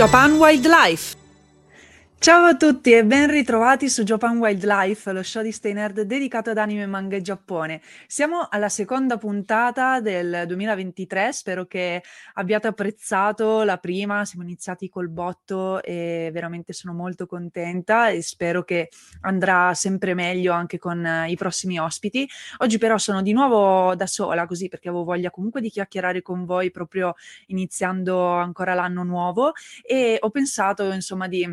Japan Wildlife Ciao a tutti e ben ritrovati su Japan Wildlife, lo show di Stay Nerd dedicato ad anime, manga e Giappone. Siamo alla seconda puntata del 2023, spero che abbiate apprezzato la prima, siamo iniziati col botto e veramente sono molto contenta e spero che andrà sempre meglio anche con i prossimi ospiti. Oggi però sono di nuovo da sola così perché avevo voglia comunque di chiacchierare con voi proprio iniziando ancora l'anno nuovo e ho pensato insomma di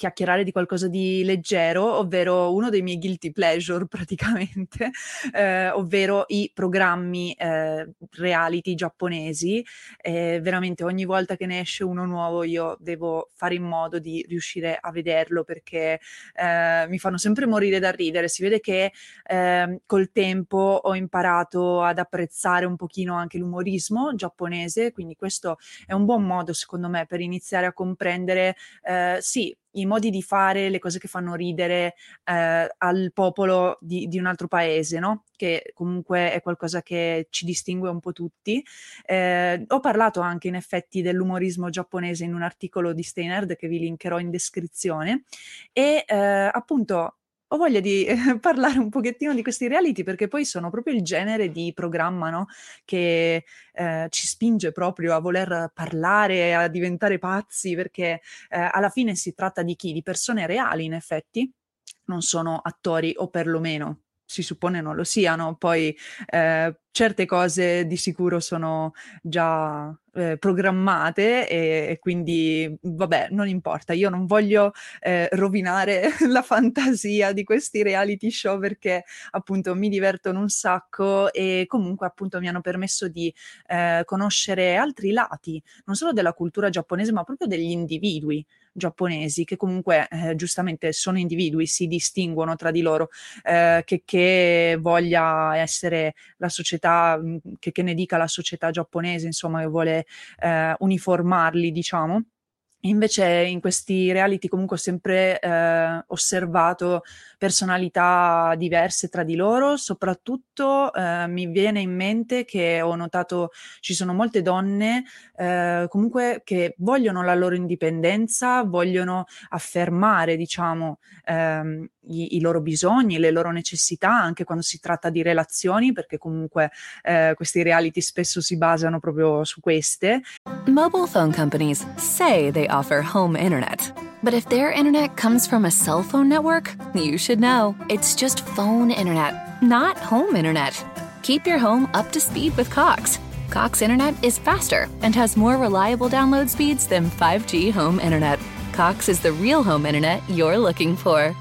chiacchierare di qualcosa di leggero, ovvero uno dei miei guilty pleasure praticamente, eh, ovvero i programmi eh, reality giapponesi. Eh, veramente ogni volta che ne esce uno nuovo io devo fare in modo di riuscire a vederlo perché eh, mi fanno sempre morire da ridere. Si vede che ehm, col tempo ho imparato ad apprezzare un pochino anche l'umorismo giapponese, quindi questo è un buon modo secondo me per iniziare a comprendere, eh, sì, i modi di fare, le cose che fanno ridere eh, al popolo di, di, un altro paese, no? Che comunque è qualcosa che ci distingue un po' tutti. Eh, ho parlato anche in effetti dell'umorismo giapponese in un articolo di Steinerd che vi linkerò in descrizione e eh, appunto ho voglia di eh, parlare un pochettino di questi reality perché poi sono proprio il genere di programma, no? Che eh, ci spinge proprio a voler parlare, a diventare pazzi, perché eh, alla fine si tratta di chi? Di persone reali, in effetti, non sono attori o perlomeno si suppone non lo siano, poi eh, certe cose di sicuro sono già eh, programmate e, e, quindi vabbè, non importa, io non voglio eh, rovinare la fantasia di questi reality show perché appunto mi divertono un sacco e comunque appunto mi hanno permesso di eh, conoscere altri lati, non solo della cultura giapponese, ma proprio degli individui giapponesi che comunque eh, giustamente sono individui, si distinguono tra di loro, eh, che, che, voglia essere la società, mm, che, che, ne dica la società giapponese, insomma, che vuole eh, uniformarli, diciamo. Invece in questi reality comunque ho sempre eh, osservato personalità diverse tra di loro, soprattutto eh, mi viene in mente che ho notato ci sono molte donne eh, comunque che vogliono la loro indipendenza, vogliono affermare diciamo ehm, i, i, loro bisogni, le loro necessità anche quando si tratta di relazioni perché comunque eh, questi reality spesso si basano proprio su queste. Mobile phone companies say they offer home internet. But if their internet comes from a cell phone network, you should know. It's just phone internet, not home internet. Keep your home up to speed with Cox. Cox internet is faster and has more reliable download speeds than 5G home internet. Cox is the real home internet you're looking for.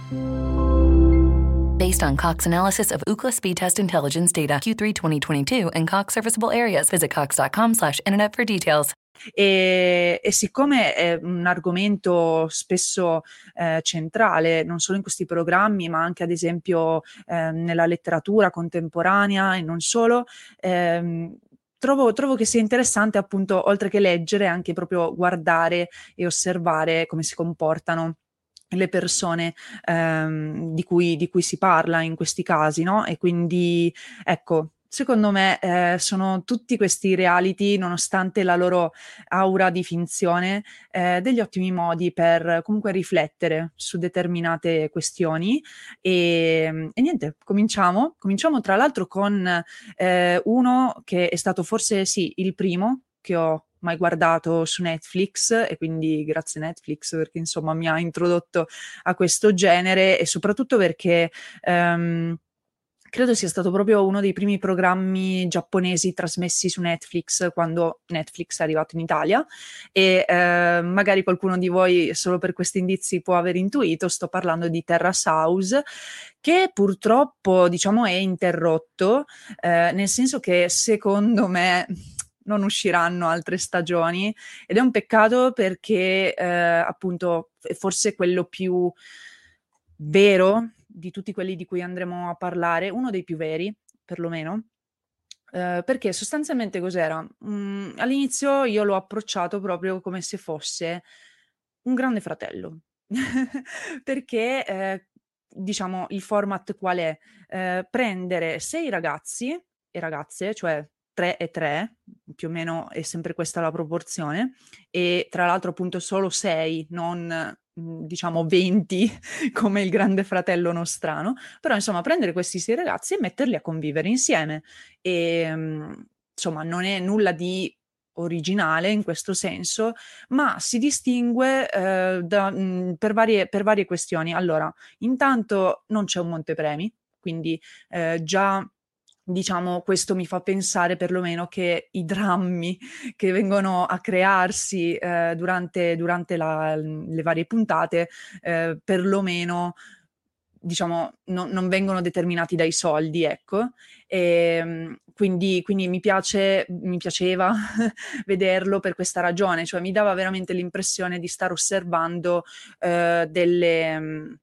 Based on Cox analysis of Ookla speed test intelligence data Q3 2022 and Cox serviceable areas, visit cox.com/internet for details. E, e, siccome è un argomento spesso eh, centrale, non solo in questi programmi, ma anche ad esempio eh, nella letteratura contemporanea e non solo, ehm, Trovo, trovo, che sia interessante appunto, oltre che leggere, anche proprio guardare e osservare come si comportano le persone ehm, di, cui, di, cui, si parla in questi casi, no? E quindi ecco, secondo me eh, sono tutti questi reality, nonostante la loro aura di finzione, eh, degli ottimi modi per comunque riflettere su determinate questioni. E, e niente, cominciamo. Cominciamo tra l'altro con eh, uno che è stato forse sì il primo che ho mai guardato su Netflix e quindi grazie Netflix perché insomma mi ha introdotto a questo genere e soprattutto perché um, credo sia stato proprio uno dei primi programmi giapponesi trasmessi su Netflix quando Netflix è arrivato in Italia. E eh, magari qualcuno di voi solo per questi indizi può aver intuito, sto parlando di Terrace House che purtroppo diciamo è interrotto, eh, nel senso che secondo me non usciranno altre stagioni ed è un peccato perché eh, appunto forse quello più vero di tutti quelli di cui andremo a parlare, uno dei più veri, perlomeno, eh, perché sostanzialmente cos'era? Mm, all'inizio io l'ho approcciato proprio come se fosse un grande fratello, perché eh, diciamo il format qual è? Eh, prendere sei ragazzi e ragazze, cioè 3 e 3, più o meno è sempre questa la proporzione, e tra l'altro appunto solo 6, non Mhmm, diciamo 20 come il grande fratello nostrano, però insomma prendere questi sei ragazzi e metterli a convivere insieme. E, ehm, insomma non è nulla di originale in questo senso, ma si distingue eh, da, mh, mhmm, per, varie, per varie questioni. Allora, intanto non c'è un montepremi, quindi eh, già diciamo, questo mi fa pensare perlomeno che i drammi che vengono a crearsi eh, durante, durante la, le varie puntate, eh, perlomeno diciamo, no, non vengono determinati dai soldi, ecco. E, ehm, quindi, quindi mi, piace, mi piaceva vederlo per questa ragione, cioè mi dava veramente l'impressione di stare osservando eh, delle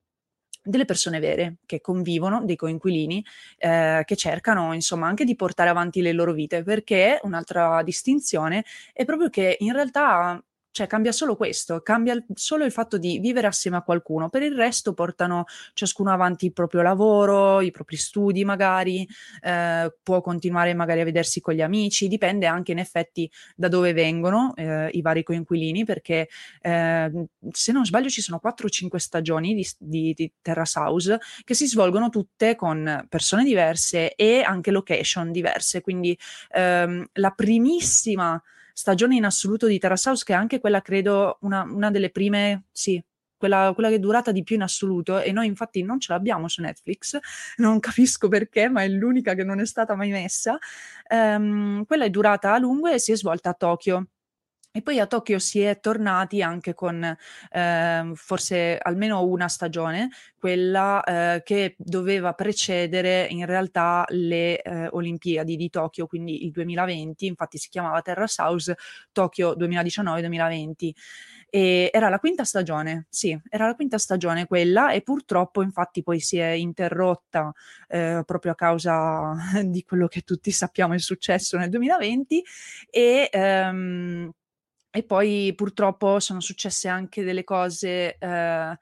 delle persone vere che convivono, dei coinquilini, eh, che cercano insomma anche di portare avanti le loro vite, perché un'altra distinzione è proprio che in realtà cioè cambia solo questo, cambia solo il fatto di vivere assieme a qualcuno, per il resto portano ciascuno avanti il proprio lavoro, i propri studi magari, eh, può continuare magari a vedersi con gli amici, dipende anche in effetti da dove vengono eh, i vari coinquilini, perché eh, se non sbaglio ci sono 4 o 5 stagioni di, di, di Terrace House che si svolgono tutte con persone diverse e anche location diverse, quindi ehm, la primissima stagione in assoluto di Terrace House, che è anche quella, credo, una, una delle prime, sì, quella, quella, che è durata di più in assoluto e noi infatti non ce l'abbiamo su Netflix, non capisco perché, ma è l'unica che non è stata mai messa. Um, quella è durata a lungo e si è svolta a Tokyo. E poi a Tokyo si è tornati anche con eh, forse almeno una stagione, quella eh, che doveva precedere in realtà le eh, Olimpiadi di Tokyo, quindi il 2020, infatti si chiamava Terrace House Tokyo 2019-2020. E era la quinta stagione, sì, era la quinta stagione quella e purtroppo infatti poi si è interrotta eh, proprio a causa di quello che tutti sappiamo è successo nel 2020 e... Ehm, e poi purtroppo sono successe anche delle cose eh,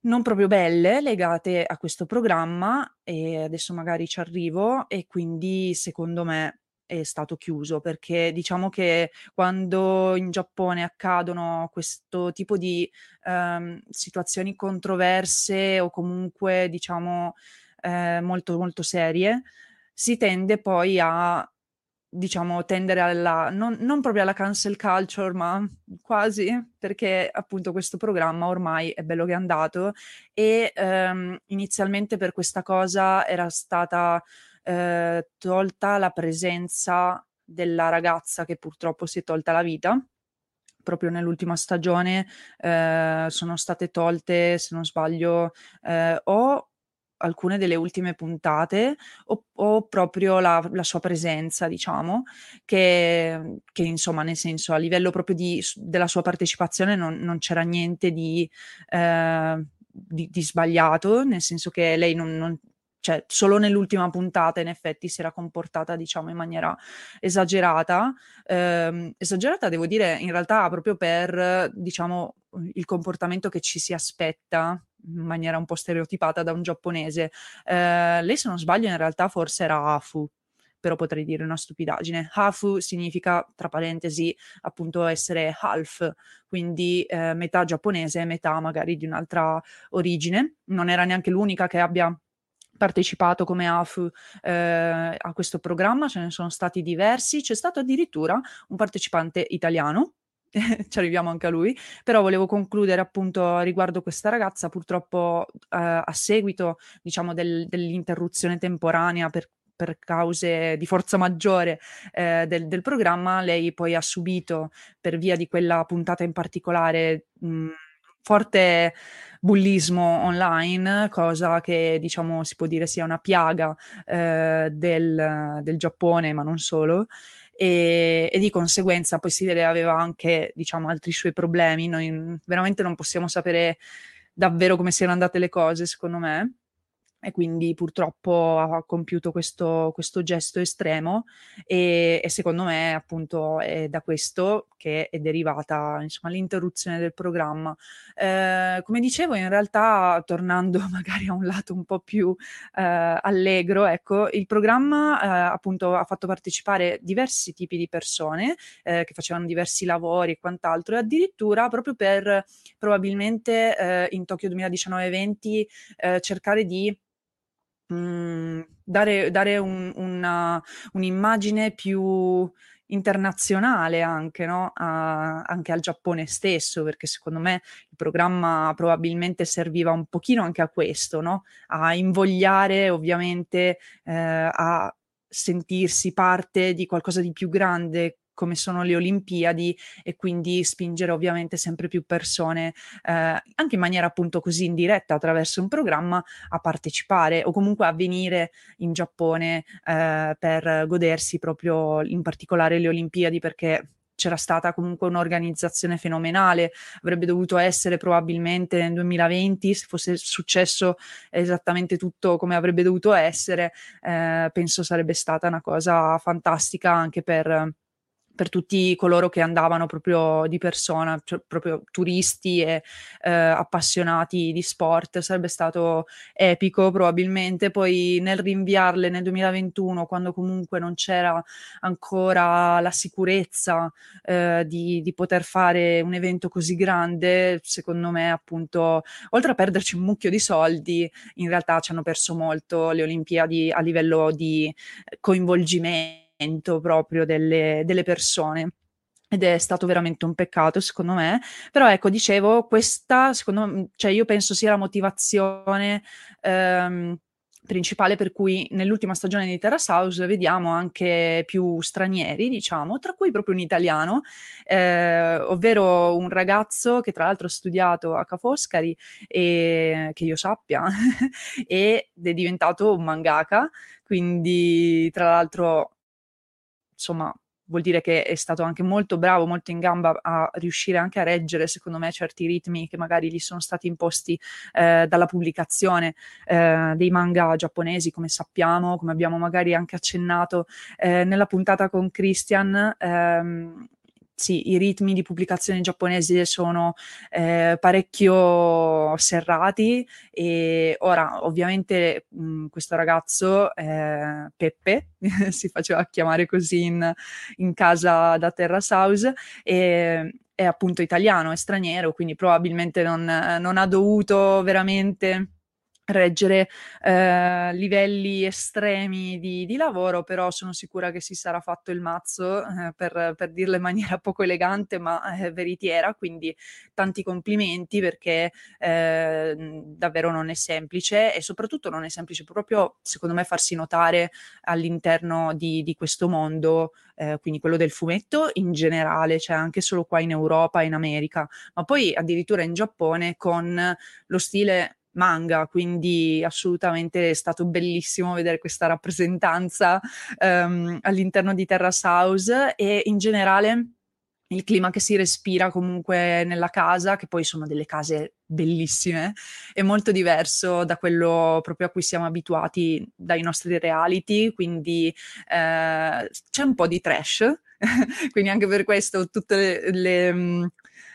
non proprio belle legate a questo programma e adesso magari ci arrivo e quindi secondo me è stato chiuso perché diciamo che quando in Giappone accadono questo tipo di um, situazioni controverse o comunque diciamo eh, molto molto serie si tende poi a diciamo, tendere alla, non, non, proprio alla cancel culture, ma quasi, perché appunto questo programma ormai è bello che è andato e ehm, inizialmente per questa cosa era stata eh, tolta la presenza della ragazza che purtroppo si è tolta la vita. Proprio nell'ultima stagione eh, sono state tolte, se non sbaglio, eh, o alcune delle ultime puntate o, o proprio la, la, sua presenza, diciamo, che, che, insomma, nel senso, a livello proprio di, della sua partecipazione non, non c'era niente di, eh, di, di, sbagliato, nel senso che lei non, non cioè solo nell'ultima puntata in effetti si era comportata diciamo in maniera esagerata. Ehm, esagerata devo dire in realtà proprio per diciamo il comportamento che ci si aspetta in maniera un po' stereotipata da un giapponese eh, lei se non sbaglio in realtà forse era Afu però potrei dire una stupidaggine. Hafu significa, tra parentesi, appunto essere half, quindi eh, metà giapponese, metà magari di un'altra origine. Non era neanche l'unica che abbia partecipato come AFU eh, a questo programma, ce ne sono stati diversi, c'è stato addirittura un partecipante italiano ci arriviamo anche a lui, però volevo concludere appunto riguardo questa ragazza, purtroppo eh, a seguito diciamo del, dell'interruzione temporanea per per cause di forza maggiore eh, del, del, programma, lei poi ha subito per via di quella puntata in particolare mh, forte bullismo online, cosa che diciamo si può dire sia una piaga eh, del, del, Giappone, ma non solo. E, e, di conseguenza poi si vede aveva anche diciamo altri suoi problemi. Noi veramente non possiamo sapere davvero come siano andate le cose secondo me e quindi purtroppo ha compiuto questo, questo gesto estremo e, e, secondo me appunto è da questo che è derivata insomma, l'interruzione del programma. Eh, come dicevo in realtà tornando magari a un lato un po' più eh, allegro, ecco, il programma eh, appunto ha fatto partecipare diversi tipi di persone eh, che facevano diversi lavori e quant'altro e addirittura proprio per probabilmente eh, in Tokyo 2019-20 eh, cercare di Mhmm, dare dare un una un'immagine più internazionale anche, no, a anche al Giappone stesso, perché secondo me il programma probabilmente serviva un pochino anche a questo, no, a invogliare ovviamente, ehm, a sentirsi parte di qualcosa di più grande come sono le Olimpiadi e quindi spingere ovviamente sempre più persone, eh, anche in maniera appunto così indiretta attraverso un programma, a partecipare o comunque a venire in Giappone eh, per godersi proprio in particolare le Olimpiadi perché c'era stata comunque un'organizzazione fenomenale, avrebbe dovuto essere probabilmente nel 2020, se fosse successo esattamente tutto come avrebbe dovuto essere, eh, penso sarebbe stata una cosa fantastica anche per per tutti coloro che andavano proprio di persona, cioè proprio turisti e eh, appassionati di sport, sarebbe stato epico probabilmente. Poi nel rinviarle nel 2021, quando comunque non c'era ancora la sicurezza eh, di, di, poter fare un evento così grande, secondo me appunto, oltre a perderci un mucchio di soldi, in realtà ci hanno perso molto le Olimpiadi a livello di coinvolgimento proprio delle, delle persone. Ed è stato veramente un peccato secondo me, però ecco dicevo questa secondo me, cioè io penso sia la motivazione ehm, principale per cui nell'ultima stagione di Terra House vediamo anche più stranieri, diciamo, tra cui proprio un italiano, eh, ovvero un ragazzo che tra l'altro ha studiato a Ca' Foscari e che io sappia ed è diventato un mangaka, quindi tra l'altro insomma vuol dire che è stato anche molto bravo, molto in gamba a riuscire anche a reggere, secondo me, certi ritmi che magari gli sono stati imposti eh, dalla pubblicazione eh, dei manga giapponesi, come sappiamo, come abbiamo magari anche accennato eh, nella puntata con Christian. Ehm, sì, i ritmi di pubblicazione giapponesi sono eh, parecchio serrati e ora ovviamente mh, questo ragazzo, eh, Peppe, si faceva chiamare così in, in casa da Terrace House, e, è appunto italiano, è straniero, quindi probabilmente non, non ha dovuto veramente reggere eh, livelli estremi di, di, lavoro, però sono sicura che si sarà fatto il mazzo, eh, per, per, dirlo in maniera poco elegante, ma eh, veritiera, quindi tanti complimenti perché eh, davvero non è semplice e soprattutto non è semplice proprio, secondo me, farsi notare all'interno di, di questo mondo, eh, quindi quello del fumetto in generale, cioè anche solo qua in Europa, in America, ma poi addirittura in Giappone con lo stile manga, quindi assolutamente è stato bellissimo vedere questa rappresentanza um, all'interno di Terrace House e in generale il clima che si respira comunque nella casa, che poi sono delle case bellissime, è molto diverso da quello proprio a cui siamo abituati dai nostri reality, quindi eh, c'è un po' di trash, quindi anche per questo tutte le, le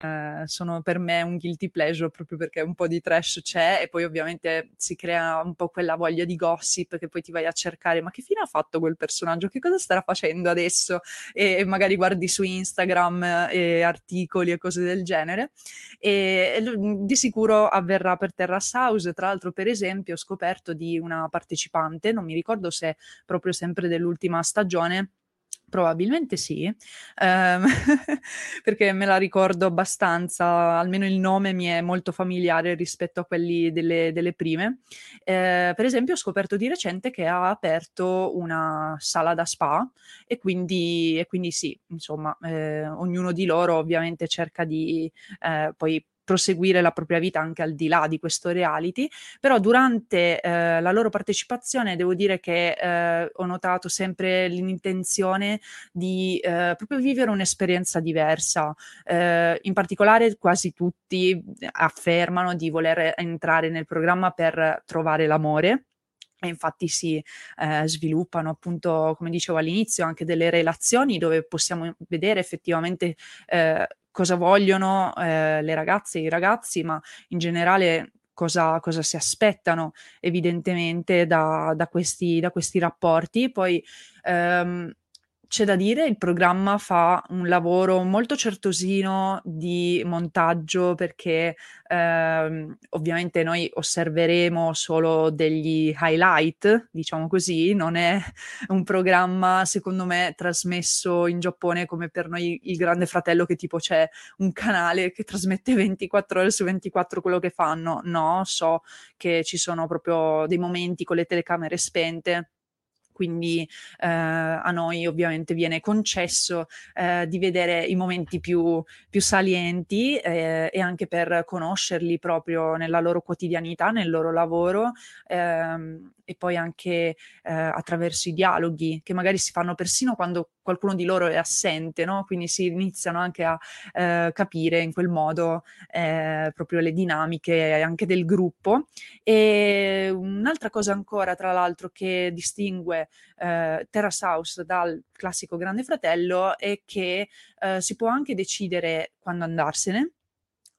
Eh, sono per me un guilty pleasure proprio perché un po' di trash c'è e poi ovviamente si crea un po' quella voglia di gossip che poi ti vai a cercare ma che fine ha fatto quel personaggio, che cosa starà facendo adesso? E, e magari guardi su Instagram eh, articoli e cose del genere. E, e di sicuro avverrà per Terrace House, tra l'altro per esempio ho scoperto di una partecipante, non mi ricordo se proprio sempre dell'ultima stagione, Probabilmente sì, ehm, perché me la ricordo abbastanza, almeno il nome mi è molto familiare rispetto a quelli delle, delle prime. Eh, per esempio, ho scoperto di recente che ha aperto una sala da spa e quindi, e quindi sì, insomma, eh, ognuno di loro ovviamente cerca di eh, poi proseguire la propria vita anche al di là di questo reality, però durante eh, la loro partecipazione devo dire che eh, ho notato sempre l'intenzione di eh, proprio vivere un'esperienza diversa. Eh, in particolare quasi tutti affermano di voler entrare nel programma per trovare l'amore. E infatti si eh, sviluppano appunto, come dicevo all'inizio, anche delle relazioni dove possiamo vedere effettivamente eh, cosa vogliono eh, le ragazze e i ragazzi, ma in generale cosa, cosa si aspettano evidentemente da, da, questi, da questi rapporti. Poi ehm, c'è da dire, il programma fa un lavoro molto certosino di montaggio perché ehm, ovviamente noi osserveremo solo degli highlight, diciamo così, non è un programma secondo me trasmesso in Giappone come per noi il Grande Fratello che tipo c'è un canale che trasmette 24 ore su 24 quello che fanno, no, so che ci sono proprio dei momenti con le telecamere spente quindi eh, a noi ovviamente viene concesso eh, di vedere i momenti più, più salienti eh, e anche per conoscerli proprio nella loro quotidianità, nel loro lavoro ehm, e poi anche eh, attraverso i dialoghi che magari si fanno persino quando qualcuno di loro è assente, no? quindi si iniziano anche a eh, capire in quel modo eh, proprio le dinamiche anche del gruppo. E un'altra cosa ancora, tra l'altro, che distingue eh, Terrace House dal classico Grande Fratello è che eh, si può anche decidere quando andarsene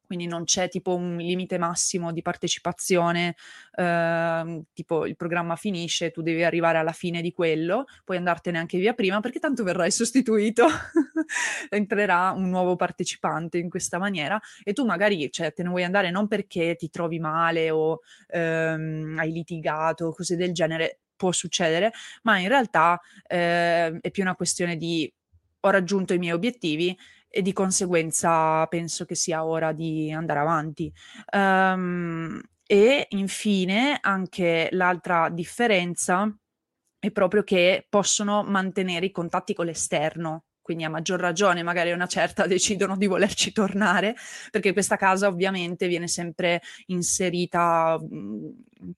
quindi non c'è tipo un limite massimo di partecipazione, eh, tipo il programma finisce, tu devi arrivare alla fine di quello, puoi andartene anche via prima perché tanto verrai sostituito, entrerà un nuovo partecipante in questa maniera e tu magari cioè, te ne vuoi andare non perché ti trovi male o ehm, hai litigato, cose del genere, può succedere, ma in realtà eh, è più una questione di ho raggiunto i miei obiettivi e di conseguenza penso che sia ora di andare avanti. Um, e infine anche l'altra differenza è proprio che possono mantenere i contatti con l'esterno, quindi a maggior ragione magari a una certa decidono di volerci tornare, perché questa casa ovviamente viene sempre inserita mhmm,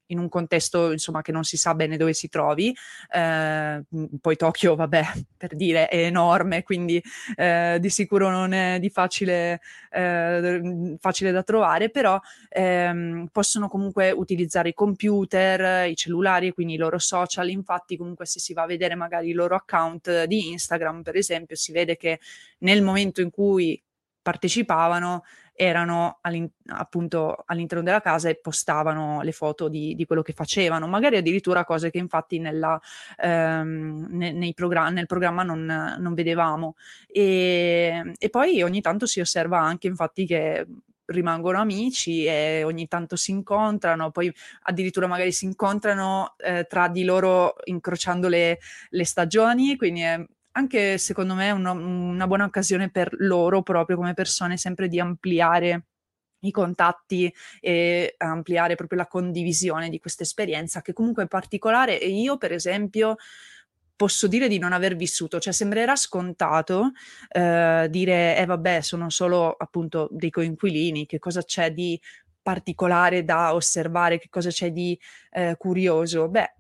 in un contesto insomma che non si sa bene dove si trovi, eh, poi Tokyo vabbè per dire è enorme, quindi eh, di sicuro non è di facile, eh, facile da trovare, però ehm, possono comunque utilizzare i computer, i cellulari, quindi i loro social, infatti comunque se si va a vedere magari il loro account di Instagram per esempio si vede che nel momento in cui partecipavano erano all'in- appunto all'interno della casa e postavano le foto di, di, quello che facevano, magari addirittura cose che infatti nella, ehm, ne, programm- nel programma non, non vedevamo. E, e, poi ogni tanto si osserva anche infatti che rimangono amici e ogni tanto si incontrano, poi addirittura magari si incontrano eh, tra di loro incrociando le, le stagioni, quindi è anche secondo me una, una buona occasione per loro proprio come persone sempre di ampliare i contatti e ampliare proprio la condivisione di questa esperienza che comunque è particolare e io per esempio posso dire di non aver vissuto, cioè sembrerà scontato eh, dire eh vabbè sono solo appunto dei coinquilini, che cosa c'è di particolare da osservare, che cosa c'è di eh, curioso? Beh,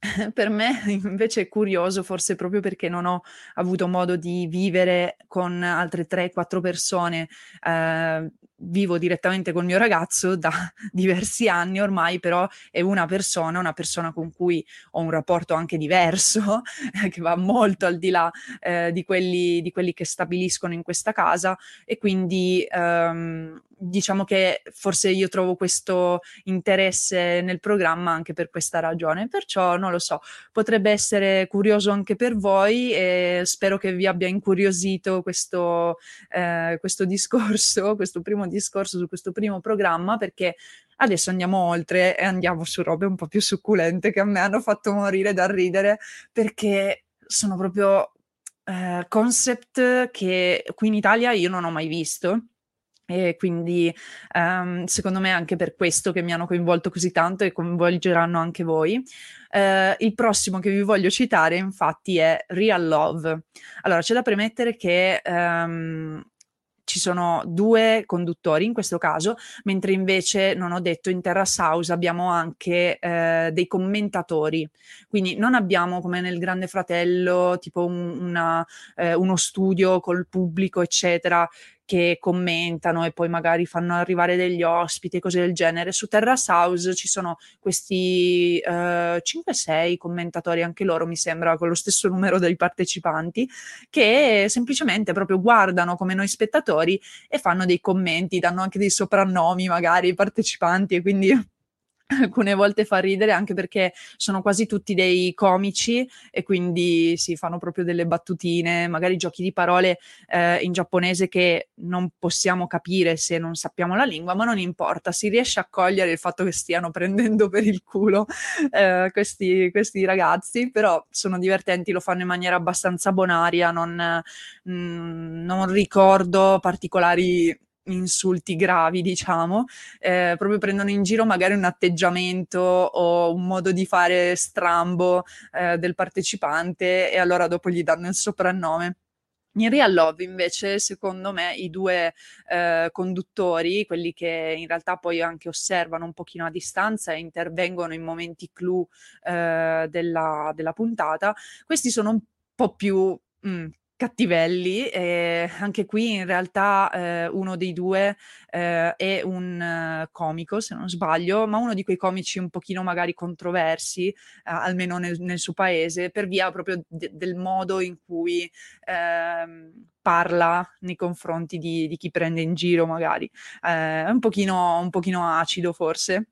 per me invece è curioso, forse proprio perché non ho avuto modo di vivere con altre 3-4 persone eh, vivo direttamente col mio ragazzo da diversi anni ormai, però è una persona, una persona con cui ho un rapporto anche diverso, che va molto al di là eh, di, quelli, di, quelli, che stabiliscono in questa casa e quindi ehm, diciamo che forse io trovo questo interesse nel programma anche per questa ragione, perciò non lo so, potrebbe essere curioso anche per voi e spero che vi abbia incuriosito questo, eh, questo discorso, questo primo discorso su questo primo programma perché adesso andiamo oltre e andiamo su robe un po' più succulente che a me hanno fatto morire da ridere perché sono proprio eh, concept che qui in Italia io non ho mai visto e quindi um, secondo me è anche per questo che mi hanno coinvolto così tanto e coinvolgeranno anche voi. Uh, il prossimo che vi voglio citare infatti è Real Love. Allora c'è da premettere che um, ci sono due conduttori in questo caso, mentre invece non ho detto in Terrace House abbiamo anche eh, dei commentatori. Quindi non abbiamo come nel Grande Fratello tipo un, una, eh, uno studio col pubblico, eccetera, che commentano e poi magari fanno arrivare degli ospiti e cose del genere. Su Terrace House ci sono questi uh, 5-6 commentatori, anche loro mi sembra, con lo stesso numero dei partecipanti, che semplicemente proprio guardano come noi spettatori e fanno dei commenti, danno anche dei soprannomi magari ai partecipanti e quindi alcune volte fa ridere anche perché sono quasi tutti dei comici e quindi si fanno proprio delle battutine, magari giochi di parole eh, in giapponese che non possiamo capire se non sappiamo la lingua, ma non importa, si riesce a cogliere il fatto che stiano prendendo per il culo eh, questi, questi, ragazzi, però sono divertenti, lo fanno in maniera abbastanza bonaria, non, mh, mm, non ricordo particolari insulti gravi, diciamo, eh, proprio prendono in giro magari un atteggiamento o un modo di fare strambo eh, del partecipante e allora dopo gli danno il soprannome. In Real Love invece, secondo me, i due eh, conduttori, quelli che in realtà poi anche osservano un pochino a distanza e intervengono in momenti clou eh, della, della, puntata, questi sono un po' più mm, cattivelli. E anche qui in realtà eh, uno dei due eh, è un uh, comico, se non sbaglio, ma uno di quei comici un pochino magari controversi, eh, almeno nel, nel, suo paese, per via proprio de- del modo in cui ehm, parla nei confronti di, di, chi prende in giro magari. Eh, è un pochino, un pochino acido forse.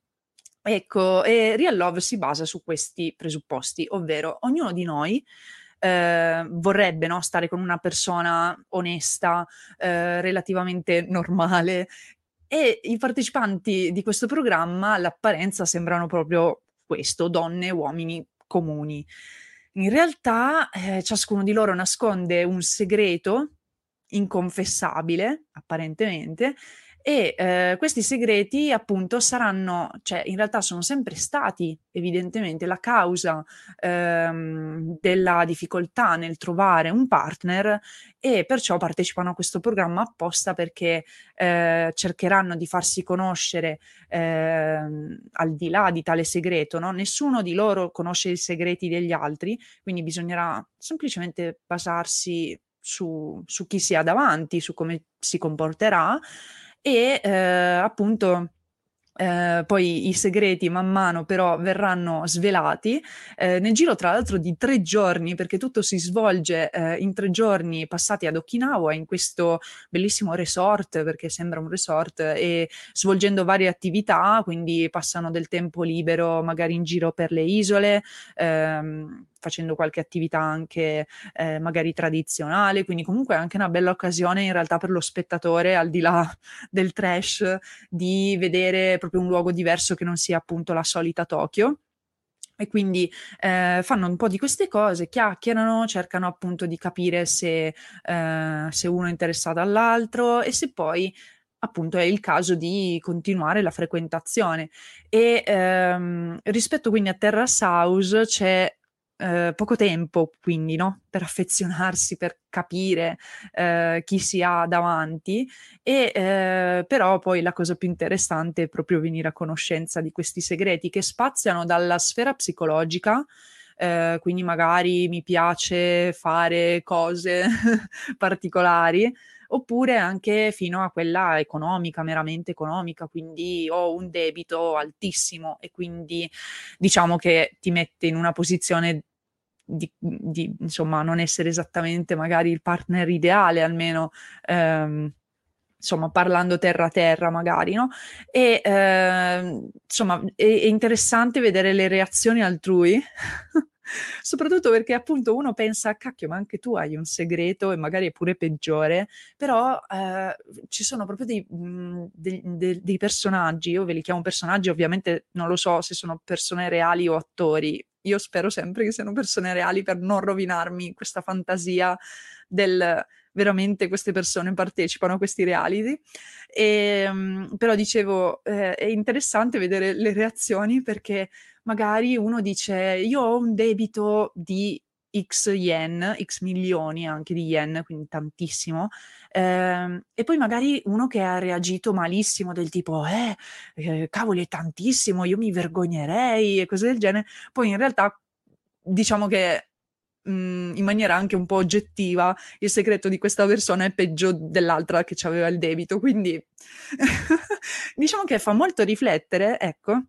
Ecco, e Real Love si basa su questi presupposti, ovvero ognuno di noi eh, vorrebbe no, stare con una persona onesta, eh, relativamente normale. E i partecipanti di questo programma all'apparenza sembrano proprio questo, donne uomini comuni. In realtà eh, ciascuno di loro nasconde un segreto inconfessabile, apparentemente, e eh, questi segreti appunto saranno, cioè in realtà sono sempre stati evidentemente la causa ehm, della difficoltà nel trovare un partner e perciò partecipano a questo programma apposta perché eh, cercheranno di farsi conoscere eh, al di là di tale segreto, no? nessuno di loro conosce i segreti degli altri, quindi bisognerà semplicemente basarsi su, su chi si ha davanti, su come si comporterà e eh, appunto eh, poi i segreti man mano però verranno svelati eh, nel giro tra l'altro di tre giorni perché tutto si svolge eh, in tre giorni passati ad Okinawa in questo bellissimo resort perché sembra un resort e svolgendo varie attività quindi passano del tempo libero magari in giro per le isole ehm, facendo qualche attività anche eh, magari tradizionale, quindi comunque è anche una bella occasione in realtà per lo spettatore, al di là del trash, di vedere proprio un luogo diverso che non sia appunto la solita Tokyo. E quindi eh, fanno un po' di queste cose, chiacchierano, cercano appunto di capire se, eh, se uno è interessato all'altro e se poi appunto è il caso di continuare la frequentazione. E ehm, rispetto quindi a Terrace House c'è eh, poco tempo, quindi, no? per affezionarsi, per capire eh, chi si ha davanti, e eh, però poi la cosa più interessante è proprio venire a conoscenza di questi segreti che spaziano dalla sfera psicologica. Eh, quindi magari mi piace fare cose particolari oppure anche fino a quella economica, meramente economica, quindi ho un debito altissimo e quindi diciamo che ti mette in una posizione di, di insomma non essere esattamente magari il partner ideale almeno ehm, insomma parlando terra a terra magari, no? E eh, insomma è, è, interessante vedere le reazioni altrui, soprattutto perché appunto uno pensa, cacchio, ma anche tu hai un segreto e magari è pure peggiore, però eh, ci sono proprio dei, mh, mhmm, dei, dei, dei personaggi, io ve li chiamo personaggi, ovviamente non lo so se sono persone reali o attori, io spero sempre che siano persone reali per non rovinarmi questa fantasia del veramente queste persone partecipano a questi reality. E, ehm, però dicevo, eh, è interessante vedere le reazioni perché magari uno dice io ho un debito di X yen, X milioni anche di yen, quindi tantissimo, eh, e poi magari uno che ha reagito malissimo del tipo, eh, eh, cavoli è tantissimo, io mi vergognerei e cose del genere, poi in realtà diciamo che mh, in maniera anche un po' oggettiva, il segreto di questa persona è peggio dell'altra che aveva il debito. Quindi diciamo che fa molto riflettere, ecco,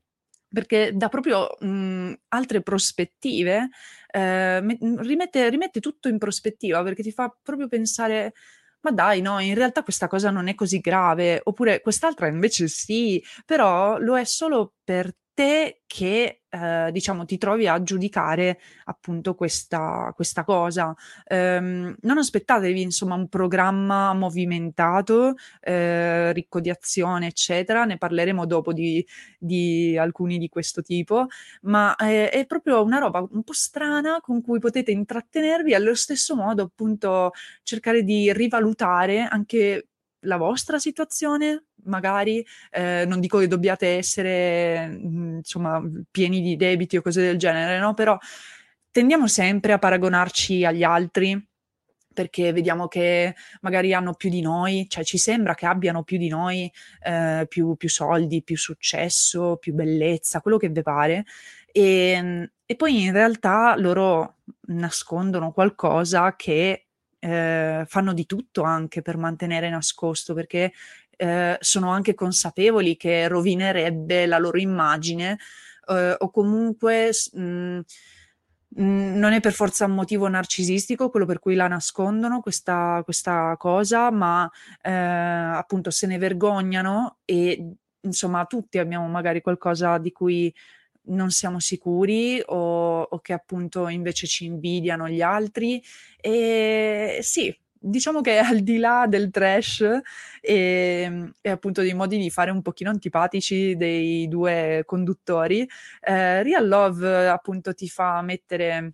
perché dà proprio mh, altre prospettive, eh, rimette, rimette tutto in prospettiva perché ti fa proprio pensare ma dai, no, in realtà questa cosa non è così grave, oppure quest'altra invece sì, però lo è solo per te che eh, diciamo ti trovi a giudicare appunto questa, questa cosa. Um, non aspettatevi insomma un programma movimentato, eh, ricco di azione, eccetera. Ne parleremo dopo di, di alcuni di questo tipo, ma è, è proprio una roba un po' strana con cui potete intrattenervi e allo stesso modo appunto cercare di rivalutare anche la vostra situazione, magari, eh, non dico che dobbiate essere, mm, insomma, pieni di debiti o cose del genere, no? Però tendiamo sempre a paragonarci agli altri perché vediamo che magari hanno più di noi, cioè ci sembra che abbiano più di noi, eh, più, più, soldi, più successo, più bellezza, quello che vi pare. E, e poi in realtà loro nascondono qualcosa che eh, fanno di tutto anche per mantenere nascosto, perché eh, sono anche consapevoli che rovinerebbe la loro immagine eh, o comunque mh, mh, non è per forza un motivo narcisistico quello per cui la nascondono questa, questa cosa, ma eh, appunto se ne vergognano e insomma tutti abbiamo magari qualcosa di cui non siamo sicuri o, o, che appunto invece ci invidiano gli altri. E sì, diciamo che al di là del trash e, e, appunto dei modi di fare un pochino antipatici dei due conduttori, eh, Real Love appunto ti fa mettere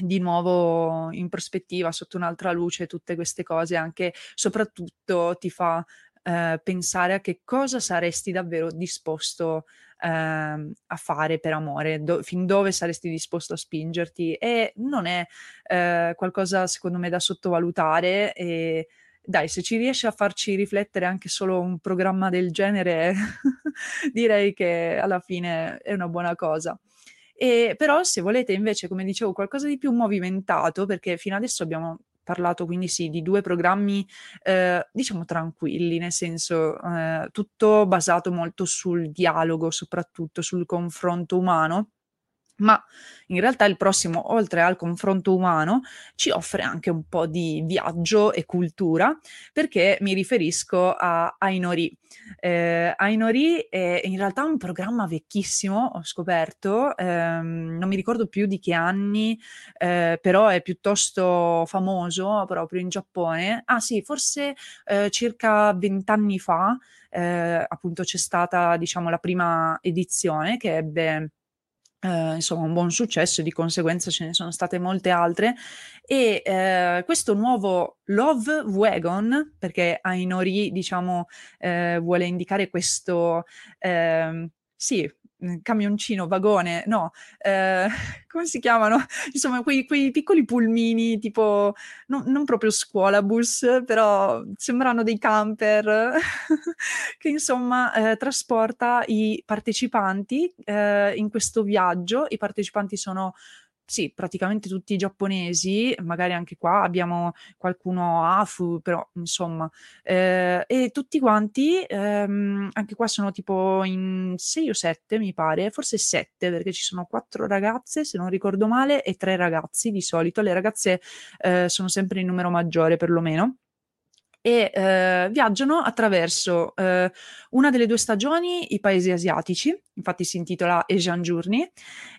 di nuovo in prospettiva sotto un'altra luce tutte queste cose, anche soprattutto ti fa eh, pensare a che cosa saresti davvero disposto ehm, a fare per amore, do- fin dove saresti disposto a spingerti e non è eh, qualcosa secondo me da sottovalutare e dai, se ci riesce a farci riflettere anche solo un programma del genere, direi che alla fine è una buona cosa. E, però se volete invece, come dicevo, qualcosa di più movimentato, perché fino adesso abbiamo parlato quindi sì di due programmi eh, diciamo tranquilli, nel senso eh, tutto basato molto sul dialogo, soprattutto sul confronto umano ma in realtà il prossimo, oltre al confronto umano, ci offre anche un po' di viaggio e cultura, perché mi riferisco a Ainori. Eh, Ainori è in realtà un programma vecchissimo, ho scoperto, ehm, non mi ricordo più di che anni, eh, però è piuttosto famoso proprio in Giappone. Ah sì, forse eh, circa vent'anni fa, eh, appunto c'è stata, diciamo, la prima edizione che ebbe eh, insomma un buon successo e di conseguenza ce ne sono state molte altre. E eh, questo nuovo Love Wagon perché Ainori diciamo eh, vuole indicare questo ehm, sì Mhmm, camioncino, vagone, no, eh, come si chiamano? Insomma, quei, quei piccoli pulmini tipo, no, non proprio scuolabus, però sembrano dei camper, che insomma eh, trasporta i partecipanti eh, in questo viaggio. I partecipanti sono sì, praticamente tutti i giapponesi, magari anche qua abbiamo qualcuno Afu, però insomma, eh, e tutti quanti, ehm, anche qua sono tipo in 6 o 7 mi pare, forse 7 perché ci sono 4 ragazze se non ricordo male e 3 ragazzi di solito, le ragazze eh, sono sempre in numero maggiore perlomeno e eh, viaggiano attraverso eh, una delle due stagioni i paesi asiatici, infatti si intitola Asian Journey,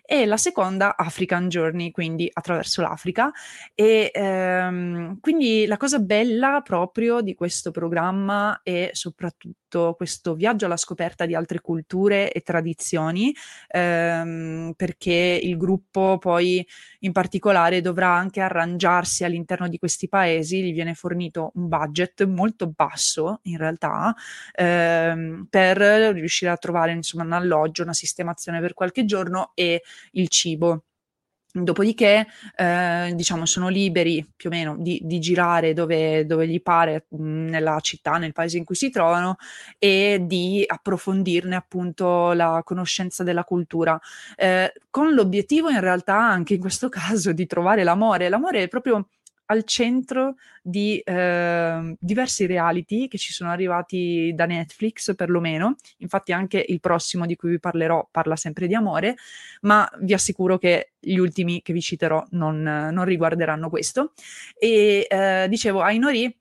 e la seconda African Journey, quindi attraverso l'Africa. E ehm, quindi la cosa bella proprio di questo programma è soprattutto questo viaggio alla scoperta di altre culture e tradizioni, ehm, perché il gruppo poi in particolare dovrà anche arrangiarsi all'interno di questi paesi, gli viene fornito un budget molto basso in realtà ehm, per riuscire a trovare insomma un alloggio, una sistemazione per qualche giorno e il cibo. Dopodiché, eh, diciamo, sono liberi più o meno di, di girare dove, dove, gli pare mh, nella città, nel paese in cui si trovano e di approfondirne appunto la conoscenza della cultura, eh, con l'obiettivo in realtà anche in questo caso di trovare l'amore. L'amore è proprio al centro di eh, diversi reality che ci sono arrivati da Netflix perlomeno, infatti anche il prossimo di cui vi parlerò parla sempre di amore, ma vi assicuro che gli ultimi che vi citerò non, non riguarderanno questo. E eh, dicevo, Ainori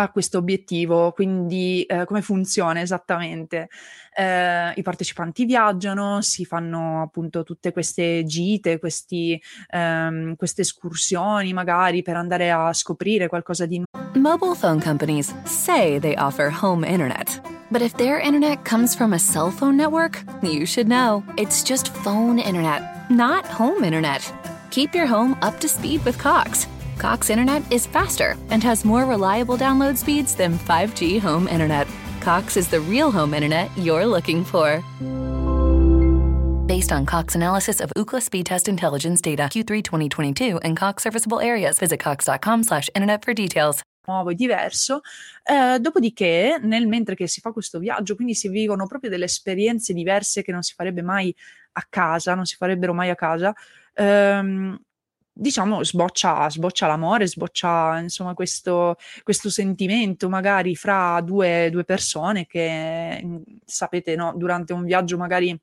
ha questo obiettivo, quindi eh, come funziona esattamente? Eh, I partecipanti viaggiano, si fanno appunto tutte queste gite, questi, ehm, queste escursioni magari per andare a scoprire qualcosa di nuovo. Mobile phone companies say they offer home internet. But if their internet comes from a cell phone network, you should know. It's just phone internet, not home internet. Keep your home up to speed with Cox. Cox Internet is faster and has more reliable download speeds than 5G home internet. Cox is the real home internet you're looking for. Based on Cox analysis of Ookla speed test intelligence data Q3 2022 and Cox serviceable areas, visit cox.com/internet for details. nuovo e diverso. Eh, dopodiché, nel mentre che si fa questo viaggio, quindi si vivono proprio delle esperienze diverse che non si farebbe mai a casa, non si farebbero mai a casa. Ehm, diciamo, sboccia, sboccia l'amore, sboccia insomma questo, questo sentimento magari fra due, due persone che sapete, no, durante un viaggio magari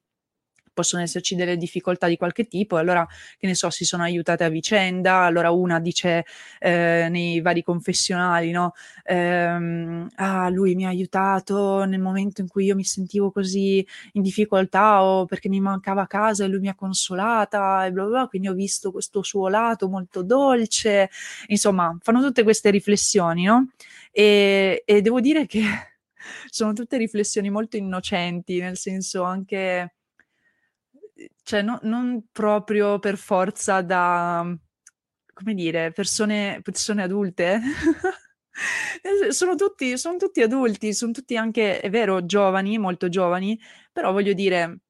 possono esserci delle difficoltà di qualche tipo, allora, che ne so, si sono aiutate a vicenda, allora una dice eh, nei vari confessionali, no? Ehm, ah, lui mi ha aiutato nel momento in cui io mi sentivo così in difficoltà o perché mi mancava casa e lui mi ha consolata e bla bla, bla quindi ho visto questo suo lato molto dolce, insomma, fanno tutte queste riflessioni, no? E, e devo dire che sono tutte riflessioni molto innocenti, nel senso anche cioè no, non proprio per forza da, come dire, persone, persone adulte. sono, tutti, sono tutti adulti, sono tutti anche, è vero, giovani, molto giovani, però voglio dire,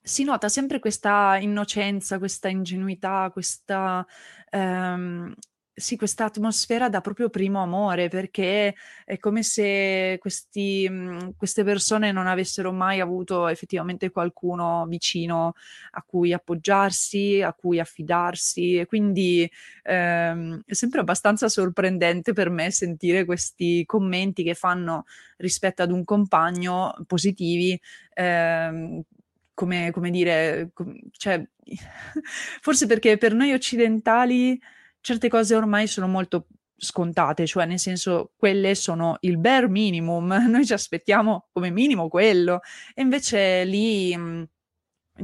si nota sempre questa innocenza, questa ingenuità, questa... Ehm, sì, questa atmosfera da proprio primo amore, perché è come se questi, mhmm, queste persone non avessero mai avuto effettivamente qualcuno vicino a cui appoggiarsi, a cui affidarsi e quindi ehm, è sempre abbastanza sorprendente per me sentire questi commenti che fanno rispetto ad un compagno positivi. Ehm, come, come dire, com- cioè, forse perché per noi occidentali certe cose ormai sono molto scontate, cioè nel senso quelle sono il bare minimum, noi ci aspettiamo come minimo quello. E invece lì mh,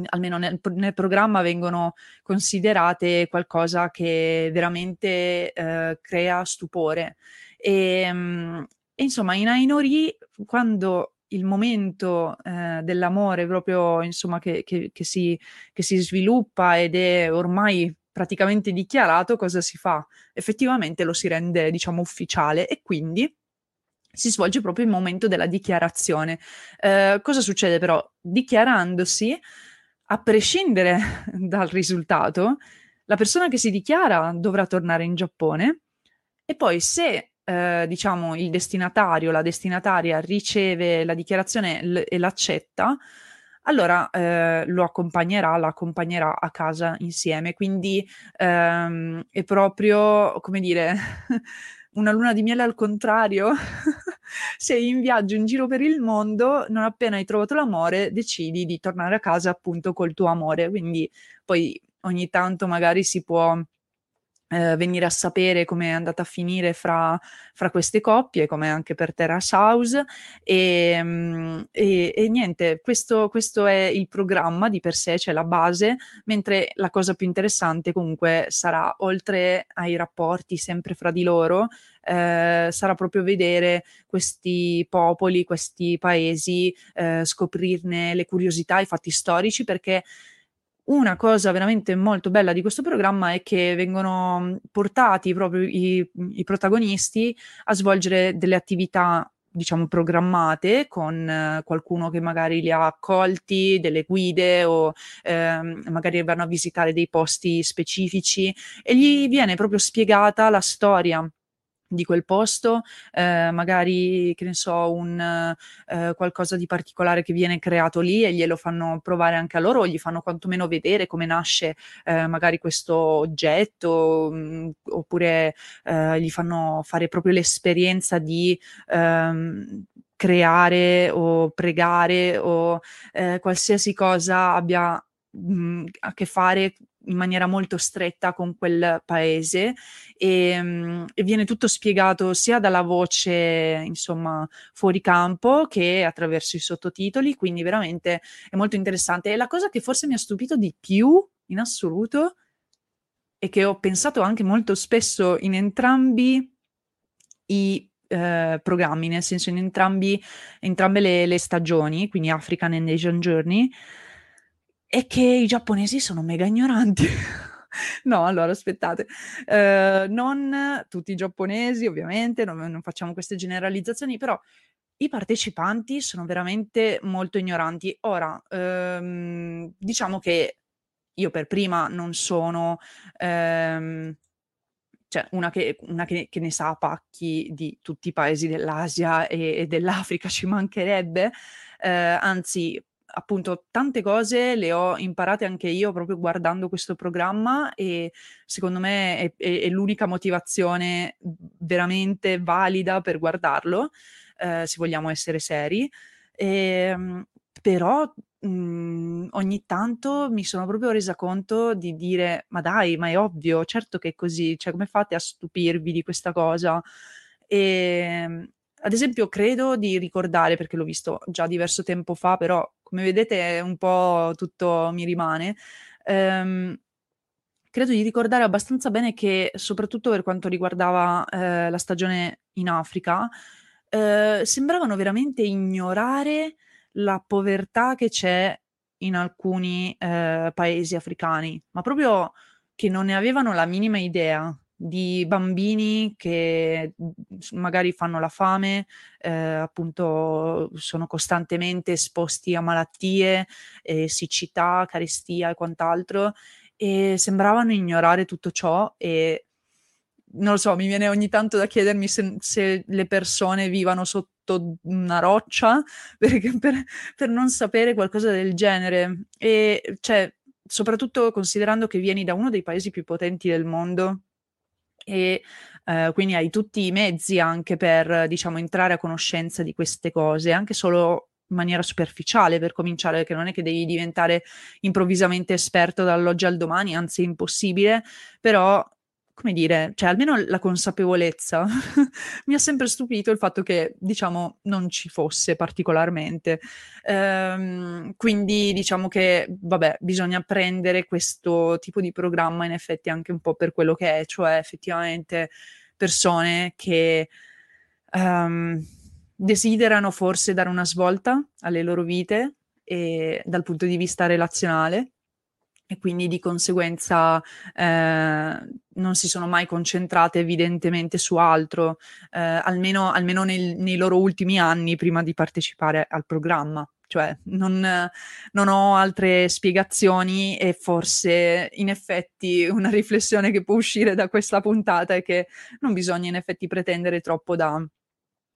almeno nel, nel, programma vengono considerate qualcosa che veramente eh, crea stupore. E, mh, e, insomma in Ainori quando il momento eh, dell'amore proprio insomma che, che, che, si, che si sviluppa ed è ormai praticamente dichiarato, cosa si fa? Effettivamente lo si rende, diciamo, ufficiale e quindi si svolge proprio il momento della dichiarazione. Eh, cosa succede però? Dichiarandosi, a prescindere dal risultato, la persona che si dichiara dovrà tornare in Giappone e poi se eh, diciamo il destinatario, la destinataria riceve la dichiarazione l- e l'accetta, allora eh, lo accompagnerà, la accompagnerà a casa insieme. Quindi ehm, è proprio, come dire, una luna di miele al contrario. Sei in viaggio in giro per il mondo, non appena hai trovato l'amore, decidi di tornare a casa appunto col tuo amore. Quindi poi ogni tanto magari si può eh, venire a sapere come è andata a finire fra, fra queste coppie, come anche per Terrace House. E, mm, e, e niente, questo, questo, è il programma di per sé, cioè la base, mentre la cosa più interessante comunque sarà, oltre ai rapporti sempre fra di loro, eh, sarà proprio vedere questi popoli, questi paesi, eh, scoprirne le curiosità, i fatti storici, perché una cosa veramente molto bella di questo programma è che vengono mhmm, portati proprio i, i protagonisti a svolgere delle attività diciamo programmate con qualcuno che magari li ha accolti, delle guide o ehm, magari vanno a visitare dei posti specifici e gli viene proprio spiegata la storia di quel posto, eh, magari che ne so, un eh, qualcosa di particolare che viene creato lì e glielo fanno provare anche a loro, o gli fanno quantomeno vedere come nasce eh, magari questo oggetto, mh, mm, oppure eh, gli fanno fare proprio l'esperienza di ehm, creare o pregare o eh, qualsiasi cosa abbia mh, mm, a che fare in maniera molto stretta con quel paese e, mhmm, e, viene tutto spiegato sia dalla voce, insomma, fuori campo che attraverso i sottotitoli, quindi veramente è molto interessante. E la cosa che forse mi ha stupito di più in assoluto e che ho pensato anche molto spesso in entrambi i eh, programmi, nel senso in entrambi, entrambe le, le stagioni, quindi African and Asian Journey, è che i giapponesi sono mega ignoranti. no, allora aspettate, uh, non tutti i giapponesi ovviamente, non, non facciamo queste generalizzazioni, però i partecipanti sono veramente molto ignoranti. Ora, um, diciamo che io per prima non sono... Um, cioè una, che, una che, che, ne sa a pacchi di tutti i paesi dell'Asia e, e dell'Africa, ci mancherebbe, eh, anzi appunto tante cose le ho imparate anche io proprio guardando questo programma e secondo me è, è, è l'unica motivazione veramente valida per guardarlo, eh, se vogliamo essere seri. E, ehm, però mh, mhmm, ogni tanto mi sono proprio resa conto di dire ma dai, ma è ovvio, certo che è così, cioè come fate a stupirvi di questa cosa? E, ehm, ad esempio, credo di ricordare, perché l'ho visto già diverso tempo fa, però come vedete un po' tutto mi rimane. Ehm, credo di ricordare abbastanza bene che, soprattutto per quanto riguardava eh, la stagione in Africa, eh, sembravano veramente ignorare la povertà che c'è in alcuni eh, paesi africani, ma proprio che non ne avevano la minima idea di bambini che mhmm, magari fanno la fame, eh, appunto sono costantemente esposti a malattie, eh, siccità, carestia e quant'altro e sembravano ignorare tutto ciò e non lo so, mi viene ogni tanto da chiedermi se, se le persone vivano sotto una roccia perché, per, per non sapere qualcosa del genere. E cioè soprattutto considerando che vieni da uno dei paesi più potenti del mondo e eh, quindi hai tutti i mezzi anche per, diciamo, entrare a conoscenza di queste cose, anche solo in maniera superficiale per cominciare, perché non è che devi diventare improvvisamente esperto dall'oggi al domani, anzi è impossibile, però come dire, cioè almeno la consapevolezza mi ha sempre stupito il fatto che, diciamo, non ci fosse particolarmente. Ehm, quindi diciamo che, vabbè, bisogna prendere questo tipo di programma in effetti anche un po' per quello che è, cioè effettivamente persone che um, desiderano forse dare una svolta alle loro vite e, dal punto di vista relazionale e quindi di conseguenza eh, non si sono mai concentrate evidentemente su altro, eh, almeno, almeno nel, nei loro ultimi anni prima di partecipare al programma. Cioè, non, non, ho altre spiegazioni e forse in effetti una riflessione che può uscire da questa puntata è che non bisogna in effetti pretendere troppo da,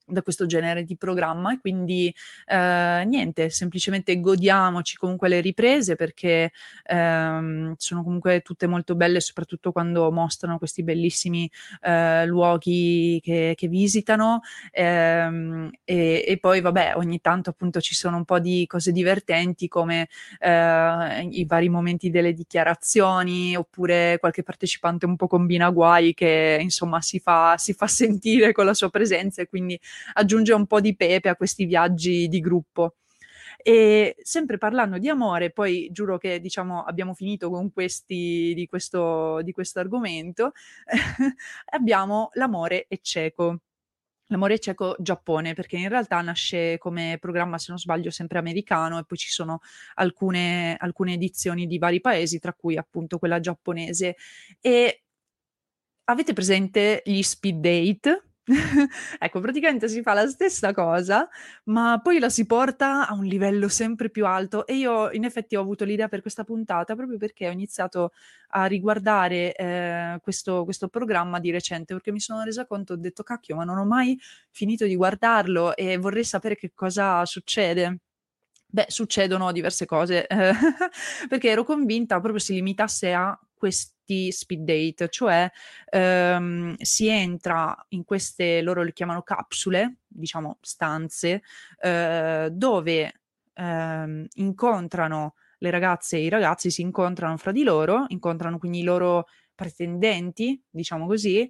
da questo genere di programma e quindi eh, niente, semplicemente godiamoci comunque le riprese perché ehm, sono comunque tutte molto belle, soprattutto quando mostrano questi bellissimi eh, luoghi che, che visitano. Ehm, e, e, poi vabbè ogni tanto appunto ci sono un po' di cose divertenti come eh, i vari momenti delle dichiarazioni oppure qualche partecipante un po' combina guai che insomma si fa, si fa sentire con la sua presenza e quindi aggiunge un po' di pepe a questi viaggi di gruppo. E sempre parlando di amore, poi giuro che diciamo abbiamo finito con questi di questo, di questo argomento, abbiamo l'amore è cieco. L'amore cieco Giappone, perché in realtà nasce come programma, se non sbaglio, sempre americano e poi ci sono alcune, alcune edizioni di vari paesi, tra cui appunto quella giapponese. E avete presente gli speed date? ecco, praticamente si fa la stessa cosa, ma poi la si porta a un livello sempre più alto e io in effetti ho avuto l'idea per questa puntata proprio perché ho iniziato a riguardare eh, questo, questo programma di recente perché mi sono resa conto, ho detto cacchio, ma non ho mai finito di guardarlo e vorrei sapere che cosa succede. Beh, succedono diverse cose, perché ero convinta proprio si limitasse a questi speed date, cioè ehm, si entra in queste, loro le chiamano capsule, diciamo stanze, eh, dove ehm, incontrano le ragazze e i ragazzi, si incontrano fra di loro, incontrano quindi i loro pretendenti, diciamo così,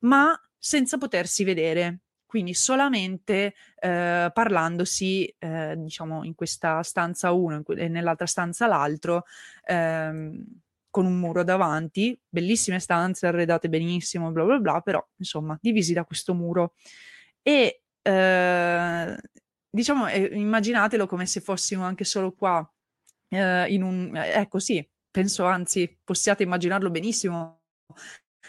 ma senza potersi vedere. Quindi solamente eh, parlandosi, eh, diciamo, in questa stanza uno e nell'altra stanza l'altro, ehm, con un muro davanti, bellissime stanze arredate benissimo, bla bla bla, però insomma divisi da questo muro. E eh, diciamo, eh, immaginatelo come se fossimo anche solo qua, eh, in un... ecco sì, penso anzi possiate immaginarlo benissimo.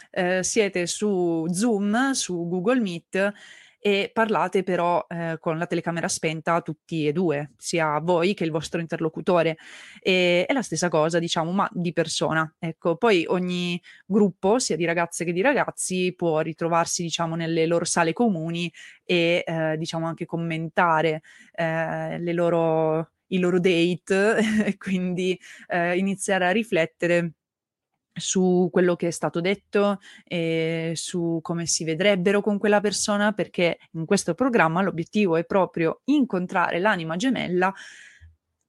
Eh, siete su Zoom, su Google Meet e parlate però eh, con la telecamera spenta tutti e due, sia voi che il vostro interlocutore. E, è la stessa cosa, diciamo, ma di persona. Ecco, poi ogni gruppo, sia di ragazze che di ragazzi, può ritrovarsi, diciamo, nelle loro sale comuni e, eh, diciamo, anche commentare eh, le loro, i loro date e quindi eh, iniziare a riflettere su quello che è stato detto e su come si vedrebbero con quella persona, perché in questo programma l'obiettivo è proprio incontrare l'anima gemella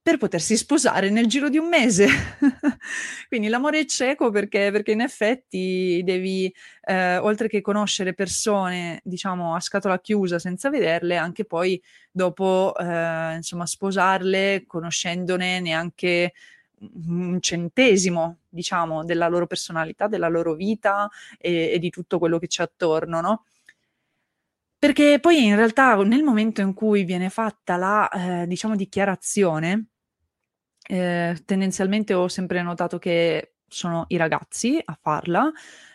per potersi sposare nel giro di un mese. Quindi l'amore è cieco perché, perché in effetti devi, eh, oltre che conoscere persone, diciamo, a scatola chiusa senza vederle, anche poi dopo, eh, insomma, sposarle conoscendone neanche un centesimo, diciamo, della loro personalità, della loro vita e, e di tutto quello che c'è attorno, no? Perché poi in realtà nel momento in cui viene fatta la, eh, diciamo, dichiarazione, eh, tendenzialmente ho sempre notato che sono i ragazzi a farla,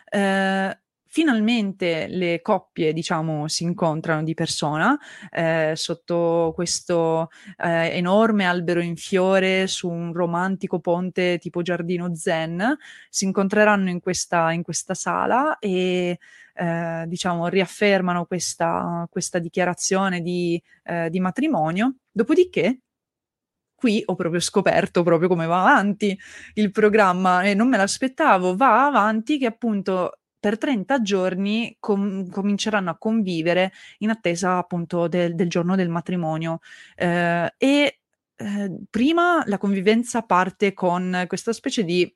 eh, finalmente le coppie, diciamo, si incontrano di persona eh, sotto questo eh, enorme albero in fiore su un romantico ponte tipo giardino zen. Si incontreranno in questa, in questa sala e eh, diciamo riaffermano questa, questa dichiarazione di, eh, di matrimonio. Dopodiché qui ho proprio scoperto proprio come va avanti il programma e non me l'aspettavo, va avanti che appunto per 30 giorni com- cominceranno a convivere in attesa appunto del, del giorno del matrimonio. Eh, e eh, prima la convivenza parte con questa specie di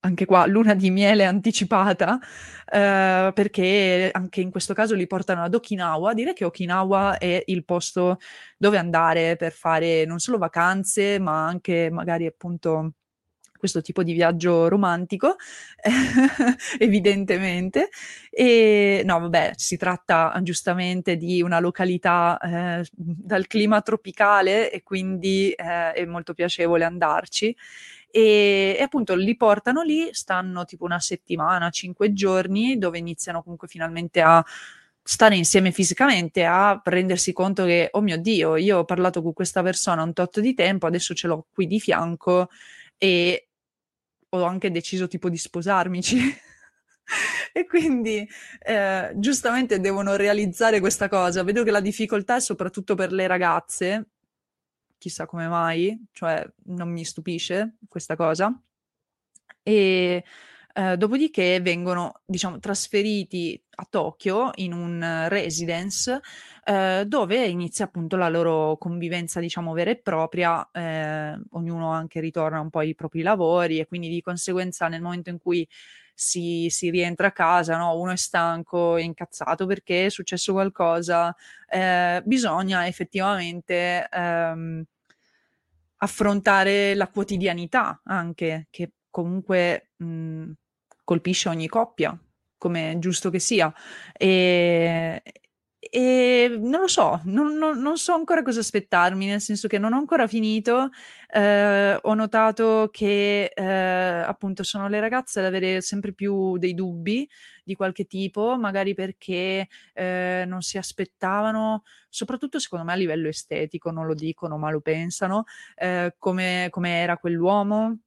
anche qua luna di miele anticipata, eh, perché anche in questo caso li portano ad Okinawa. Direi che Okinawa è il posto dove andare per fare non solo vacanze, ma anche magari appunto questo tipo di viaggio romantico, evidentemente. E no, vabbè, si tratta giustamente di una località eh, dal clima tropicale e quindi eh, è molto piacevole andarci. E, e, appunto li portano lì, stanno tipo una settimana, cinque giorni, dove iniziano comunque finalmente a stare insieme fisicamente, a rendersi conto che, oh mio Dio, io ho parlato con questa persona un tot di tempo, adesso ce l'ho qui di fianco e ho anche deciso tipo di sposarmici. e quindi eh, giustamente devono realizzare questa cosa. Vedo che la difficoltà è soprattutto per le ragazze, chissà come mai, cioè non mi stupisce questa cosa. E eh, dopodiché vengono, diciamo, trasferiti a Tokyo in un residence eh, dove inizia appunto la loro convivenza, diciamo, vera e propria. Eh, ognuno anche ritorna un po' ai propri lavori e quindi di conseguenza nel momento in cui si, si rientra a casa, no? uno è stanco, è incazzato perché è successo qualcosa, eh, bisogna effettivamente ehm, affrontare la quotidianità anche, che comunque mh, colpisce ogni coppia, come è giusto che sia. E, e non lo so, non, non, non, so ancora cosa aspettarmi, nel senso che non ho ancora finito. Eh, ho notato che eh, appunto sono le ragazze ad avere sempre più dei dubbi di qualche tipo, magari perché eh, non si aspettavano, soprattutto secondo me a livello estetico, non lo dicono ma lo pensano, eh, come, come era quell'uomo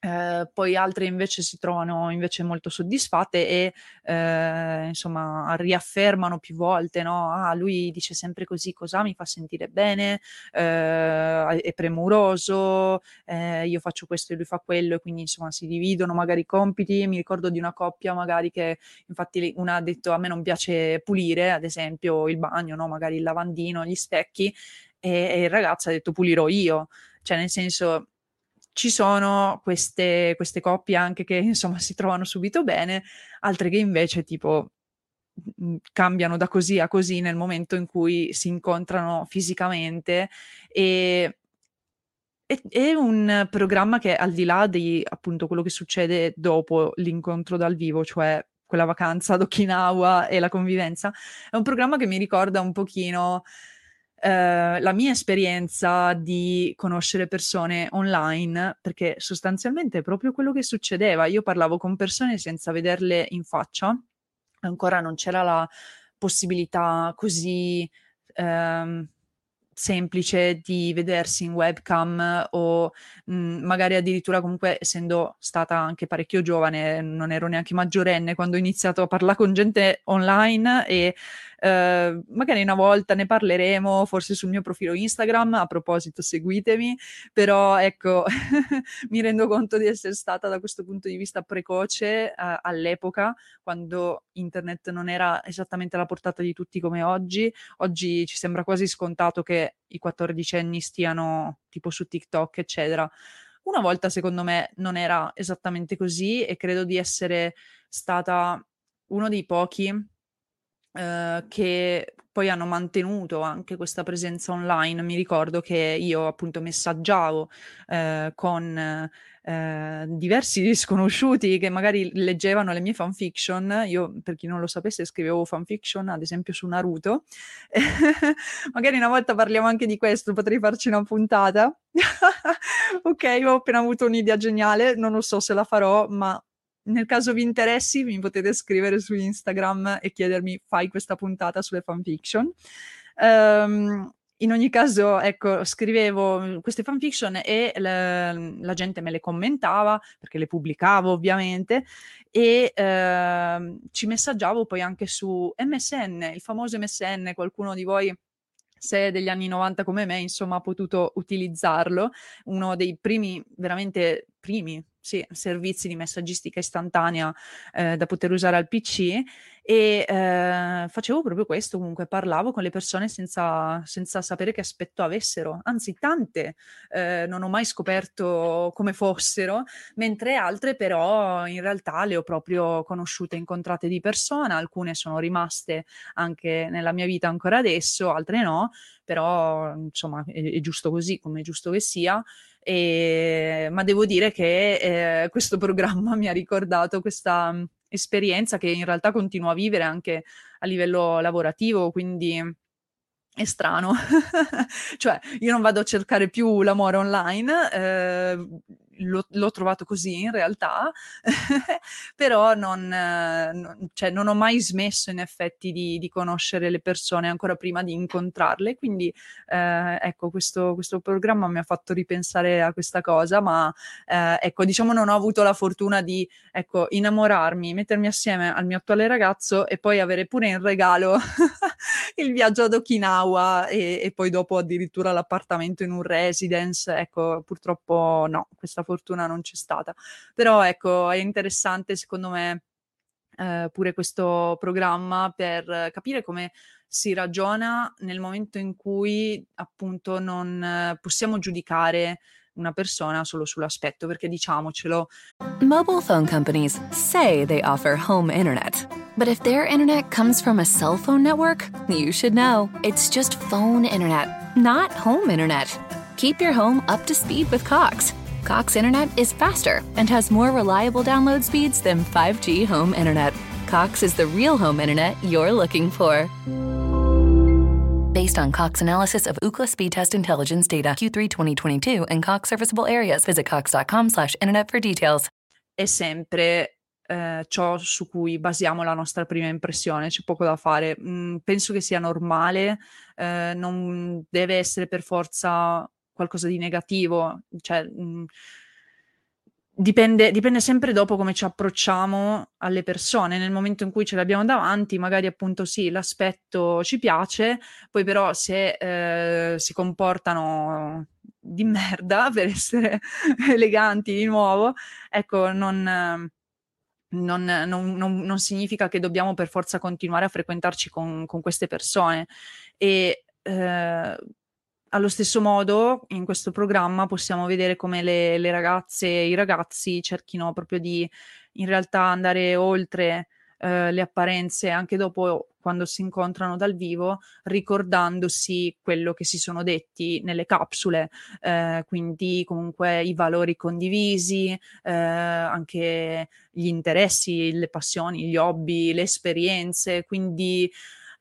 eh, poi altre invece si trovano invece molto soddisfatte e eh, insomma riaffermano più volte no? ah lui dice sempre così cosa mi fa sentire bene eh, è premuroso eh, io faccio questo e lui fa quello e quindi insomma si dividono magari i compiti mi ricordo di una coppia magari che infatti una ha detto a me non piace pulire ad esempio il bagno no? magari il lavandino gli specchi e, e il ragazzo ha detto pulirò io cioè nel senso ci sono queste, queste coppie anche che insomma si trovano subito bene, altre che invece tipo mhmm, cambiano da così a così nel momento in cui si incontrano fisicamente. E è, un programma che al di là di appunto quello che succede dopo l'incontro dal vivo, cioè quella vacanza ad Okinawa e la convivenza, è un programma che mi ricorda un pochino eh, la mia esperienza di conoscere persone online, perché sostanzialmente è proprio quello che succedeva. Io parlavo con persone senza vederle in faccia, ancora non c'era la possibilità così ehm, semplice di vedersi in webcam o mh, mhmm, magari addirittura comunque essendo stata anche parecchio giovane, non ero neanche maggiorenne quando ho iniziato a parlare con gente online e eh, magari una volta ne parleremo, forse sul mio profilo Instagram, a proposito seguitemi, però ecco, mi rendo conto di essere stata da questo punto di vista precoce eh, all'epoca, quando internet non era esattamente alla portata di tutti come oggi. Oggi ci sembra quasi scontato che i 14 anni stiano tipo su TikTok, eccetera. Una volta, secondo me, non era esattamente così e credo di essere stata uno dei pochi Ehm, che poi hanno mantenuto anche questa presenza online. Mi ricordo che io appunto messaggiavo eh, con eh, diversi sconosciuti che magari leggevano le mie fanfiction. Io, per chi non lo sapesse, scrivevo fanfiction, ad esempio su Naruto. magari una volta parliamo anche di questo, potrei farci una puntata. ok, ho appena avuto un'idea geniale, non lo so se la farò, ma nel caso vi interessi, mi potete scrivere su Instagram e chiedermi fai questa puntata sulle fanfiction. Um, in ogni caso, ecco, scrivevo queste fanfiction e la, la, gente me le commentava, perché le pubblicavo ovviamente, e eh, ci messaggiavo poi anche su MSN, il famoso MSN, qualcuno di voi se è degli anni 90 come me, insomma, ha potuto utilizzarlo, uno dei primi, veramente primi sì, servizi di messaggistica istantanea eh, da poter usare al PC e eh, facevo proprio questo, comunque parlavo con le persone senza, senza sapere che aspetto avessero, anzi tante eh, non ho mai scoperto come fossero, mentre altre però in realtà le ho proprio conosciute, incontrate di persona, alcune sono rimaste anche nella mia vita ancora adesso, altre no, però insomma è, è giusto così, come è giusto che sia. E, ma devo dire che eh, questo programma mi ha ricordato questa esperienza che in realtà continuo a vivere anche a livello lavorativo, quindi è strano. cioè, io non vado a cercare più l'amore online, eh, l'ho, l'ho trovato così in realtà, però non, non, cioè, non, ho mai smesso in effetti di, di, conoscere le persone ancora prima di incontrarle, quindi eh, ecco, questo, questo, programma mi ha fatto ripensare a questa cosa, ma eh, ecco, diciamo non ho avuto la fortuna di ecco, innamorarmi, mettermi assieme al mio attuale ragazzo e poi avere pure in regalo il viaggio ad Okinawa e, e poi dopo addirittura l'appartamento in un residence, ecco, purtroppo no, questa fortuna non c'è stata. Però ecco, è interessante secondo me eh, pure questo programma per capire come si ragiona nel momento in cui appunto non possiamo giudicare una persona solo sull'aspetto, perché diciamocelo. Mobile phone companies say they offer home internet. But if their internet comes from a cell phone network, you should know. It's just phone internet, not home internet. Keep your home up to speed with Cox. Cox Internet is faster and has more reliable download speeds than 5G home internet. Cox is the real home internet you're looking for. Based on Cox analysis of Ookla speed test intelligence data Q3 2022 and Cox serviceable areas, visit cox.com/internet for details. È sempre eh, ciò su cui basiamo la nostra prima impressione, c'è poco da fare. Mm, penso che sia normale, eh, non deve essere per forza qualcosa di negativo, cioè mh, mm, dipende, dipende sempre dopo come ci approcciamo alle persone. Nel momento in cui ce le abbiamo davanti, magari appunto sì, l'aspetto ci piace, poi però se eh, si comportano di merda per essere eleganti di nuovo, ecco, non... Non, non, non, non, significa che dobbiamo per forza continuare a frequentarci con, con queste persone. E eh, allo stesso modo, in questo programma possiamo vedere come le, le ragazze e i ragazzi cerchino proprio di in realtà andare oltre eh, le apparenze anche dopo quando si incontrano dal vivo, ricordandosi quello che si sono detti nelle capsule, eh, quindi comunque i valori condivisi, eh, anche gli interessi, le passioni, gli hobby, le esperienze, quindi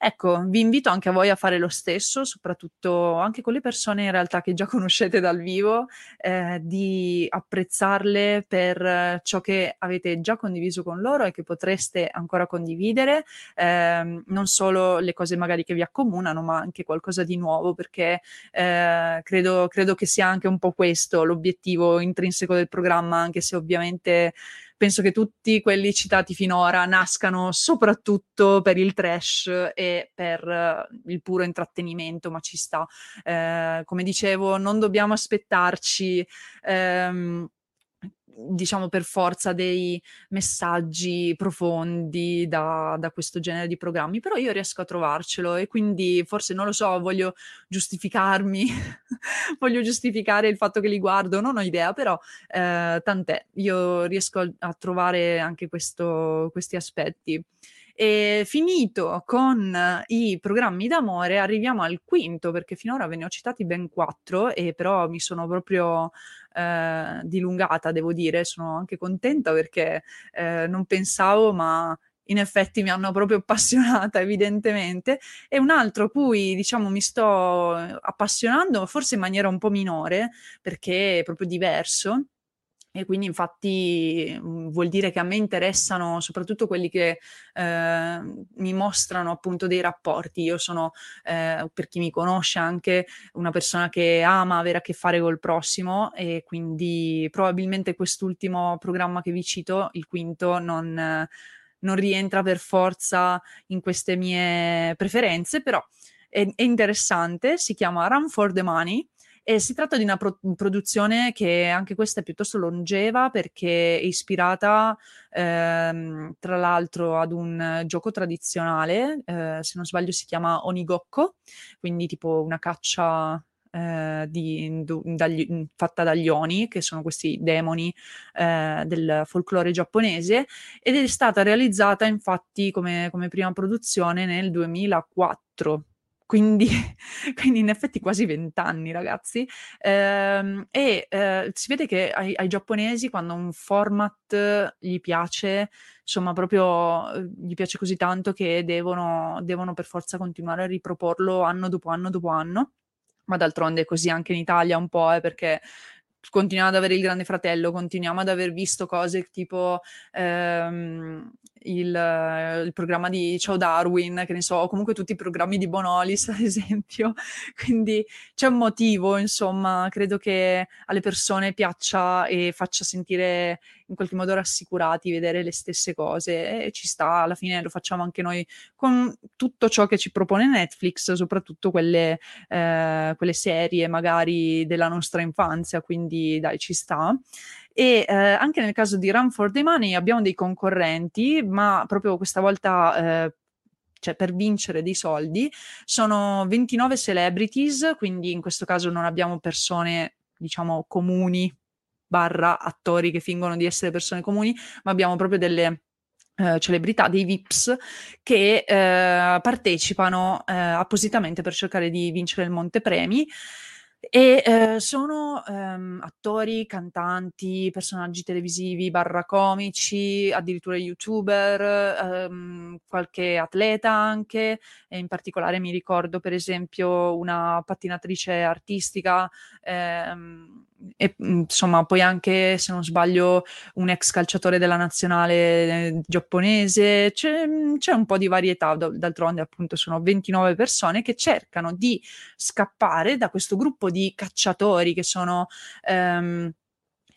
Ecco, vi invito anche a voi a fare lo stesso, soprattutto anche con le persone in realtà che già conoscete dal vivo, eh, di apprezzarle per ciò che avete già condiviso con loro e che potreste ancora condividere, eh, non solo le cose magari che vi accomunano, ma anche qualcosa di nuovo, perché eh, credo, credo che sia anche un po' questo l'obiettivo intrinseco del programma, anche se ovviamente penso che tutti quelli citati finora nascano soprattutto per il trash e per uh, il puro intrattenimento, ma ci sta. Eh, come dicevo, non dobbiamo aspettarci. Ehm, diciamo per forza dei messaggi profondi da, da, questo genere di programmi, però io riesco a trovarcelo e quindi forse non lo so, voglio giustificarmi, voglio giustificare il fatto che li guardo, non ho idea, però eh, tant'è, io riesco a, trovare anche questo, questi aspetti. E finito con i programmi d'amore, arriviamo al quinto, perché finora ve ne ho citati ben quattro, e però mi sono proprio eh, dilungata, devo dire. Sono anche contenta perché eh, non pensavo, ma in effetti mi hanno proprio appassionata, evidentemente. E un altro cui, diciamo, mi sto appassionando, forse in maniera un po' minore, perché è proprio diverso e quindi infatti mhmm, vuol dire che a me interessano soprattutto quelli che eh, mi mostrano appunto dei rapporti. Io sono, eh, per chi mi conosce, anche una persona che ama avere a che fare col prossimo e quindi probabilmente quest'ultimo programma che vi cito, il quinto, non, non rientra per forza in queste mie preferenze, però è, è interessante, si chiama Run for the Money e si tratta di una pro- produzione che anche questa è piuttosto longeva perché è ispirata ehm, tra l'altro ad un gioco tradizionale, eh, se non sbaglio si chiama Onigokko, quindi tipo una caccia eh, di, dagli, fatta dagli Oni, che sono questi demoni eh, del folklore giapponese, ed è stata realizzata infatti come, come prima produzione nel 2004 quindi, quindi in effetti quasi vent'anni, ragazzi. Ehm, e eh, si vede che ai, ai, giapponesi, quando un format gli piace, insomma, proprio eh, gli piace così tanto che devono, devono per forza continuare a riproporlo anno dopo anno dopo anno. Ma d'altronde è così anche in Italia un po', eh, perché continuiamo ad avere il Grande Fratello, continuiamo ad aver visto cose tipo ehm, il, il, programma di Ciao Darwin, che ne so, o comunque tutti i programmi di Bonolis, ad esempio. Quindi c'è un motivo, insomma, credo che alle persone piaccia e faccia sentire in qualche modo rassicurati vedere le stesse cose e ci sta, alla fine lo facciamo anche noi con tutto ciò che ci propone Netflix, soprattutto quelle, eh, quelle serie magari della nostra infanzia, quindi dai, ci sta. E eh, anche nel caso di Run for the Money abbiamo dei concorrenti, ma proprio questa volta eh, cioè per vincere dei soldi, sono 29 celebrities, quindi in questo caso non abbiamo persone, diciamo, comuni, barra attori che fingono di essere persone comuni, ma abbiamo proprio delle eh, celebrità, dei VIPs che eh, partecipano eh, appositamente per cercare di vincere il montepremi. E eh, sono ehm, attori, cantanti, personaggi televisivi, barra comici, addirittura youtuber, ehm, qualche atleta anche, e in particolare mi ricordo per esempio una pattinatrice artistica, ehm, e insomma poi anche se non sbaglio un ex calciatore della nazionale eh, giapponese, c'è, c'è, un po' di varietà, d'altronde appunto sono 29 persone che cercano di scappare da questo gruppo di cacciatori che sono... Ehm,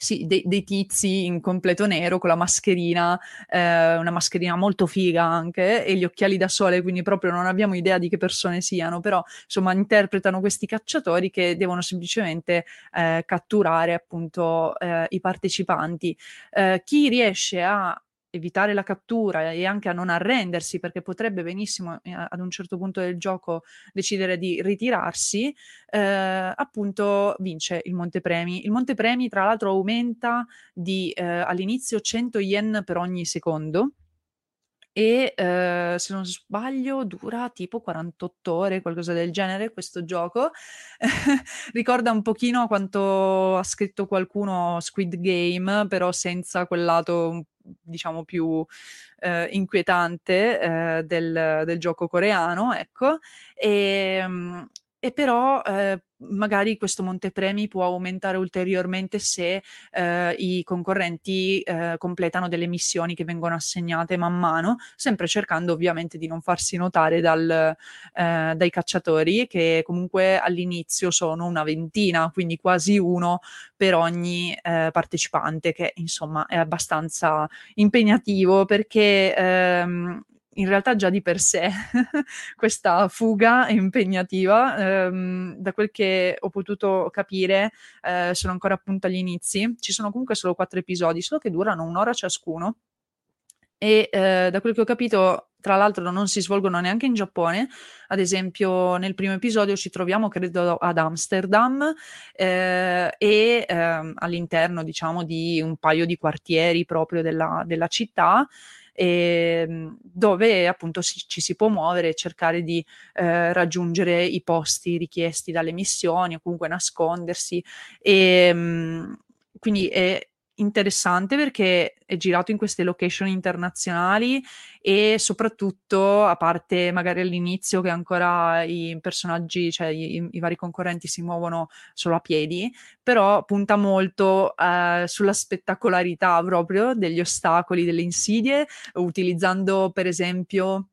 sì, dei, dei, tizi in completo nero con la mascherina, eh, una mascherina molto figa anche, e gli occhiali da sole, quindi proprio non abbiamo idea di che persone siano, però insomma interpretano questi cacciatori che devono semplicemente eh, catturare appunto eh, i partecipanti. Eh, chi riesce a evitare la cattura e anche a non arrendersi, perché potrebbe benissimo eh, ad un certo punto del gioco decidere di ritirarsi, eh, appunto vince il montepremi. Il montepremi tra l'altro aumenta di eh, all'inizio 100 yen per ogni secondo e eh, se non sbaglio dura tipo 48 ore, qualcosa del genere questo gioco. Ricorda un pochino quanto ha scritto qualcuno Squid Game, però senza quel lato diciamo più eh, inquietante eh, del, del, gioco coreano, ecco. E, ehm, e però eh, magari questo montepremi può aumentare ulteriormente se eh, i concorrenti eh, completano delle missioni che vengono assegnate man mano, sempre cercando ovviamente di non farsi notare dal, eh, dai cacciatori che comunque all'inizio sono una ventina, quindi quasi uno per ogni eh, partecipante, che insomma è abbastanza impegnativo perché ehm, in realtà già di per sé questa fuga è impegnativa. Ehm, da quel che ho potuto capire, eh, sono ancora appunto agli inizi. Ci sono comunque solo quattro episodi, solo che durano un'ora ciascuno. E eh, da quel che ho capito, tra l'altro, non si svolgono neanche in Giappone. Ad esempio, nel primo episodio ci troviamo, credo, ad Amsterdam eh, e ehm, all'interno, diciamo, di un paio di quartieri proprio della, della città e, ehm, dove appunto si, ci si può muovere e cercare di eh, raggiungere i posti richiesti dalle missioni o comunque nascondersi. E, mh, quindi è, interessante perché è girato in queste location internazionali e soprattutto, a parte magari all'inizio che ancora i personaggi, cioè i, i vari concorrenti si muovono solo a piedi, però punta molto eh, sulla spettacolarità proprio degli ostacoli, delle insidie, utilizzando per esempio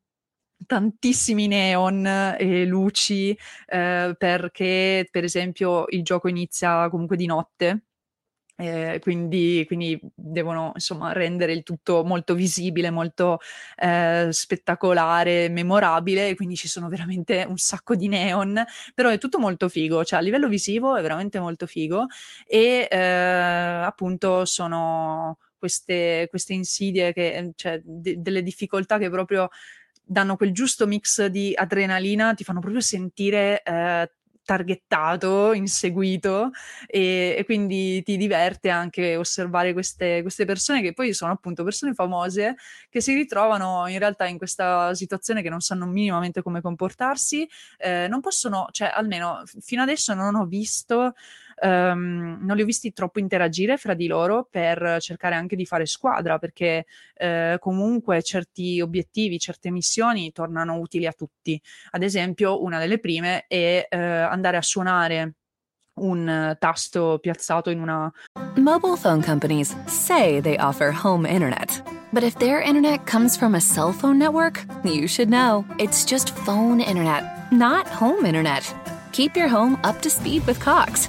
tantissimi neon e luci eh, perché per esempio il gioco inizia comunque di notte eh, quindi, quindi, devono insomma rendere il tutto molto visibile, molto eh, spettacolare, memorabile, quindi ci sono veramente un sacco di neon, però è tutto molto figo, cioè a livello visivo è veramente molto figo e eh, appunto sono queste, queste insidie, che, cioè de- delle difficoltà che proprio danno quel giusto mix di adrenalina, ti fanno proprio sentire eh, targettato, inseguito e, e, quindi ti diverte anche osservare queste, queste, persone che poi sono appunto persone famose che si ritrovano in realtà in questa situazione che non sanno minimamente come comportarsi, eh, non possono, cioè almeno fino adesso non ho visto um, non li ho visti troppo interagire fra di loro per cercare anche di fare squadra, perché eh, comunque certi obiettivi, certe missioni tornano utili a tutti. Ad esempio, una delle prime è eh, andare a suonare un tasto piazzato in una Mobile phone companies say they offer home internet. But if their internet comes from a cell phone network, you should know. It's just phone internet, not home internet. Keep your home up to speed with Cox.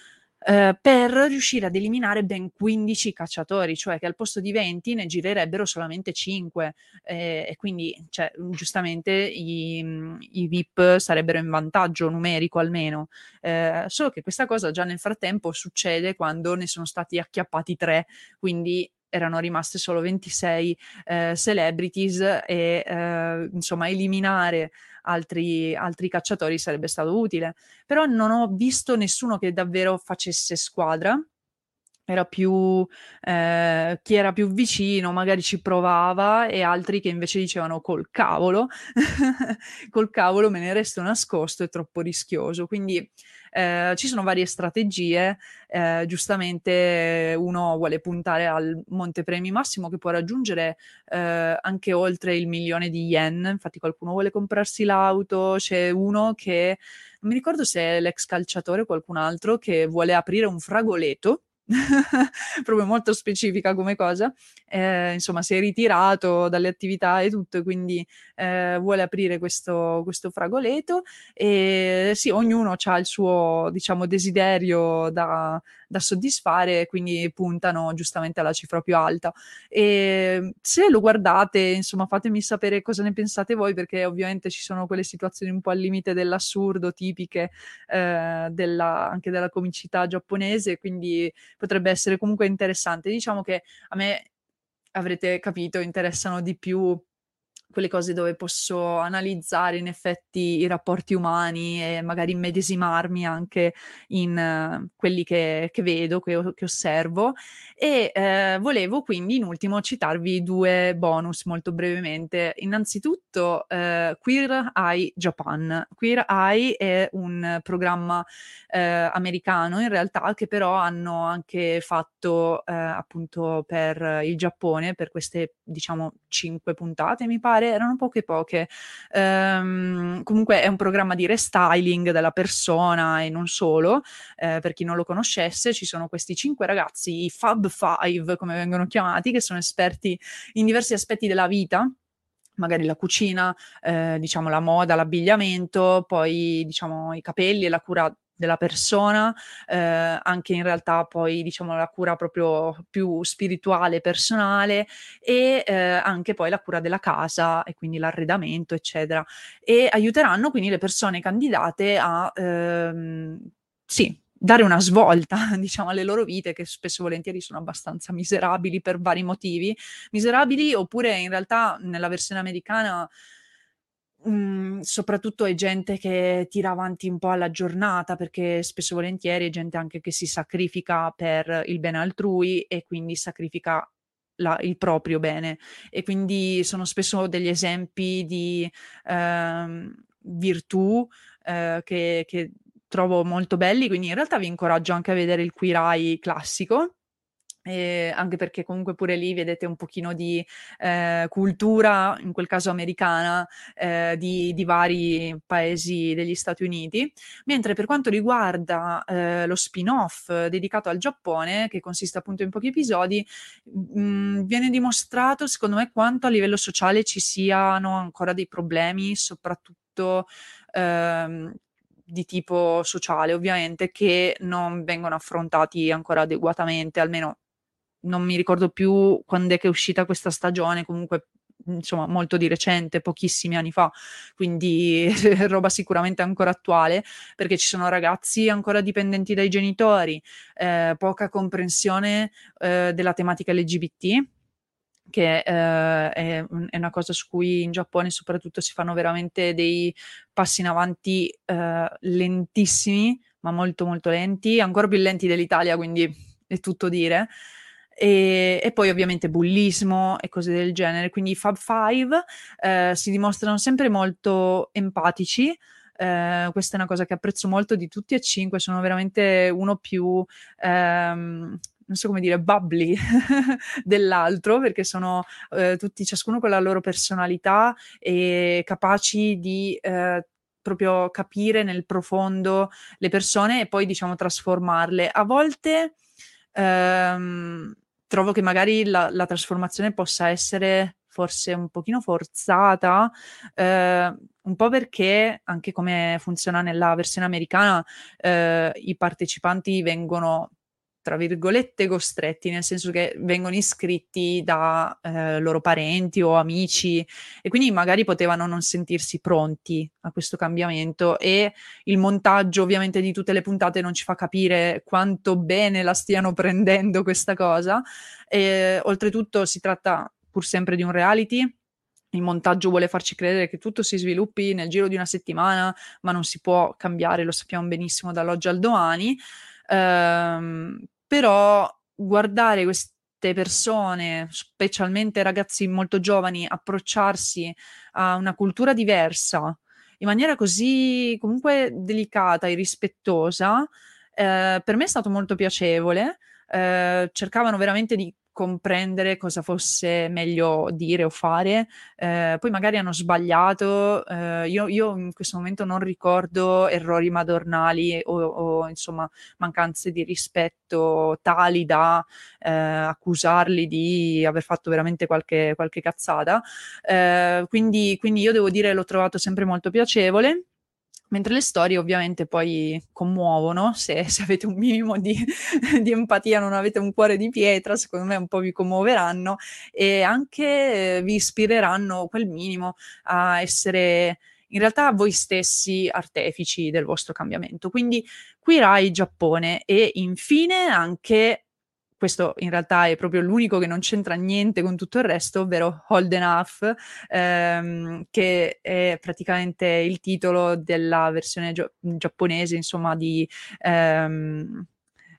eh, per riuscire ad eliminare ben 15 cacciatori, cioè che al posto di 20 ne girerebbero solamente 5 eh, e quindi cioè, giustamente i, i, VIP sarebbero in vantaggio numerico almeno, eh, solo che questa cosa già nel frattempo succede quando ne sono stati acchiappati 3, quindi erano rimaste solo 26 eh, celebrities e eh, insomma eliminare altri, altri cacciatori sarebbe stato utile. Però non ho visto nessuno che davvero facesse squadra era più eh, chi era più vicino magari ci provava e altri che invece dicevano col cavolo, col cavolo me ne resto nascosto, è troppo rischioso. Quindi eh, ci sono varie strategie, eh, giustamente uno vuole puntare al montepremi massimo che può raggiungere eh, anche oltre il milione di yen, infatti qualcuno vuole comprarsi l'auto, c'è uno che non mi ricordo se è l'ex calciatore o qualcun altro che vuole aprire un fragoleto proprio molto specifica come cosa. Eh, insomma, si è ritirato dalle attività e tutto, quindi eh, vuole aprire questo, questo fragoleto. E sì, ognuno ha il suo, diciamo, desiderio da, da soddisfare, quindi puntano giustamente alla cifra più alta. E se lo guardate, insomma, fatemi sapere cosa ne pensate voi, perché ovviamente ci sono quelle situazioni un po' al limite dell'assurdo, tipiche eh, della, anche della comicità giapponese, quindi potrebbe essere comunque interessante. Diciamo che a me avrete capito, interessano di più quelle cose dove posso analizzare in effetti i rapporti umani e magari immedesimarmi anche in uh, quelli che, che vedo, che, che, osservo. E eh, volevo quindi in ultimo citarvi due bonus molto brevemente. Innanzitutto eh, Queer Eye Japan. Queer Eye è un programma americano in realtà che però hanno anche fatto appunto per il Giappone per queste diciamo cinque puntate mi pare fare, erano poche poche. Ehm, comunque è un programma di restyling della persona e non solo, eh, per chi non lo conoscesse, ci sono questi cinque ragazzi, i Fab Five come vengono chiamati, che sono esperti in diversi aspetti della vita magari la cucina, eh, diciamo la moda, l'abbigliamento, poi diciamo i capelli e la cura della persona, eh, anche in realtà poi diciamo la cura proprio più spirituale, personale e eh, anche poi la cura della casa e quindi l'arredamento, eccetera. E aiuteranno quindi le persone candidate a ehm, sì, dare una svolta, diciamo, alle loro vite, che spesso e volentieri sono abbastanza miserabili per vari motivi. Miserabili oppure in realtà nella versione americana Mhmm, soprattutto è gente che tira avanti un po' alla giornata, perché spesso e volentieri è gente anche che si sacrifica per il bene altrui e quindi sacrifica la il proprio bene. E quindi sono spesso degli esempi di, ehm, virtù, ehm, che che trovo molto belli, quindi in realtà vi incoraggio anche a vedere il Eye classico Ehm, anche perché comunque pure lì vedete un pochino di, ehm, cultura, in quel caso americana, ehm, di di vari paesi degli Stati Uniti, mentre per quanto riguarda, ehm, lo spin-off dedicato al Giappone, che consiste appunto in pochi episodi, mhmm, viene dimostrato secondo me quanto a livello sociale ci siano ancora dei problemi, soprattutto, ehm, di tipo sociale ovviamente, che non vengono affrontati ancora adeguatamente, almeno non mi ricordo più quando è che è uscita questa stagione, comunque insomma molto di recente, pochissimi anni fa, quindi roba sicuramente ancora attuale, perché ci sono ragazzi ancora dipendenti dai genitori, eh, poca comprensione eh, della tematica LGBT, che eh, è, è, una cosa su cui in Giappone soprattutto si fanno veramente dei passi in avanti eh, lentissimi, ma molto molto lenti, ancora più lenti dell'Italia, quindi è tutto dire. E, e, poi ovviamente bullismo e cose del genere. Quindi i Fab Five eh, si dimostrano sempre molto empatici. Eh, questa è una cosa che apprezzo molto di tutti e cinque, sono veramente uno più ehm, non so come dire, bubbly dell'altro, perché sono eh, tutti, ciascuno con la loro personalità e capaci di eh, proprio capire nel profondo le persone e poi diciamo trasformarle. A volte ehm, trovo che magari la, la, trasformazione possa essere forse un pochino forzata, eh, un po' perché anche come funziona nella versione americana, eh, i partecipanti vengono tra virgolette costretti, nel senso che vengono iscritti da eh, loro parenti o amici e quindi magari potevano non sentirsi pronti a questo cambiamento e il montaggio ovviamente di tutte le puntate non ci fa capire quanto bene la stiano prendendo questa cosa e oltretutto si tratta pur sempre di un reality il montaggio vuole farci credere che tutto si sviluppi nel giro di una settimana, ma non si può cambiare, lo sappiamo benissimo dall'oggi al domani. Ehm, però guardare queste persone, specialmente ragazzi molto giovani, approcciarsi a una cultura diversa in maniera così comunque delicata e rispettosa, eh, per me è stato molto piacevole. Eh, cercavano veramente di comprendere cosa fosse meglio dire o fare, eh, poi magari hanno sbagliato, eh, io, io, in questo momento non ricordo errori madornali o, o insomma mancanze di rispetto tali da eh, accusarli di aver fatto veramente qualche, qualche cazzata, eh, quindi, quindi io devo dire l'ho trovato sempre molto piacevole mentre le storie ovviamente poi commuovono, se, se avete un minimo di, di, empatia, non avete un cuore di pietra, secondo me un po' vi commuoveranno e anche eh, vi ispireranno quel minimo a essere in realtà voi stessi artefici del vostro cambiamento. Quindi qui Rai Giappone e infine anche questo in realtà è proprio l'unico che non c'entra niente con tutto il resto, ovvero Hold Enough, ehm, che è praticamente il titolo della versione gio- giapponese, insomma, di, ehm,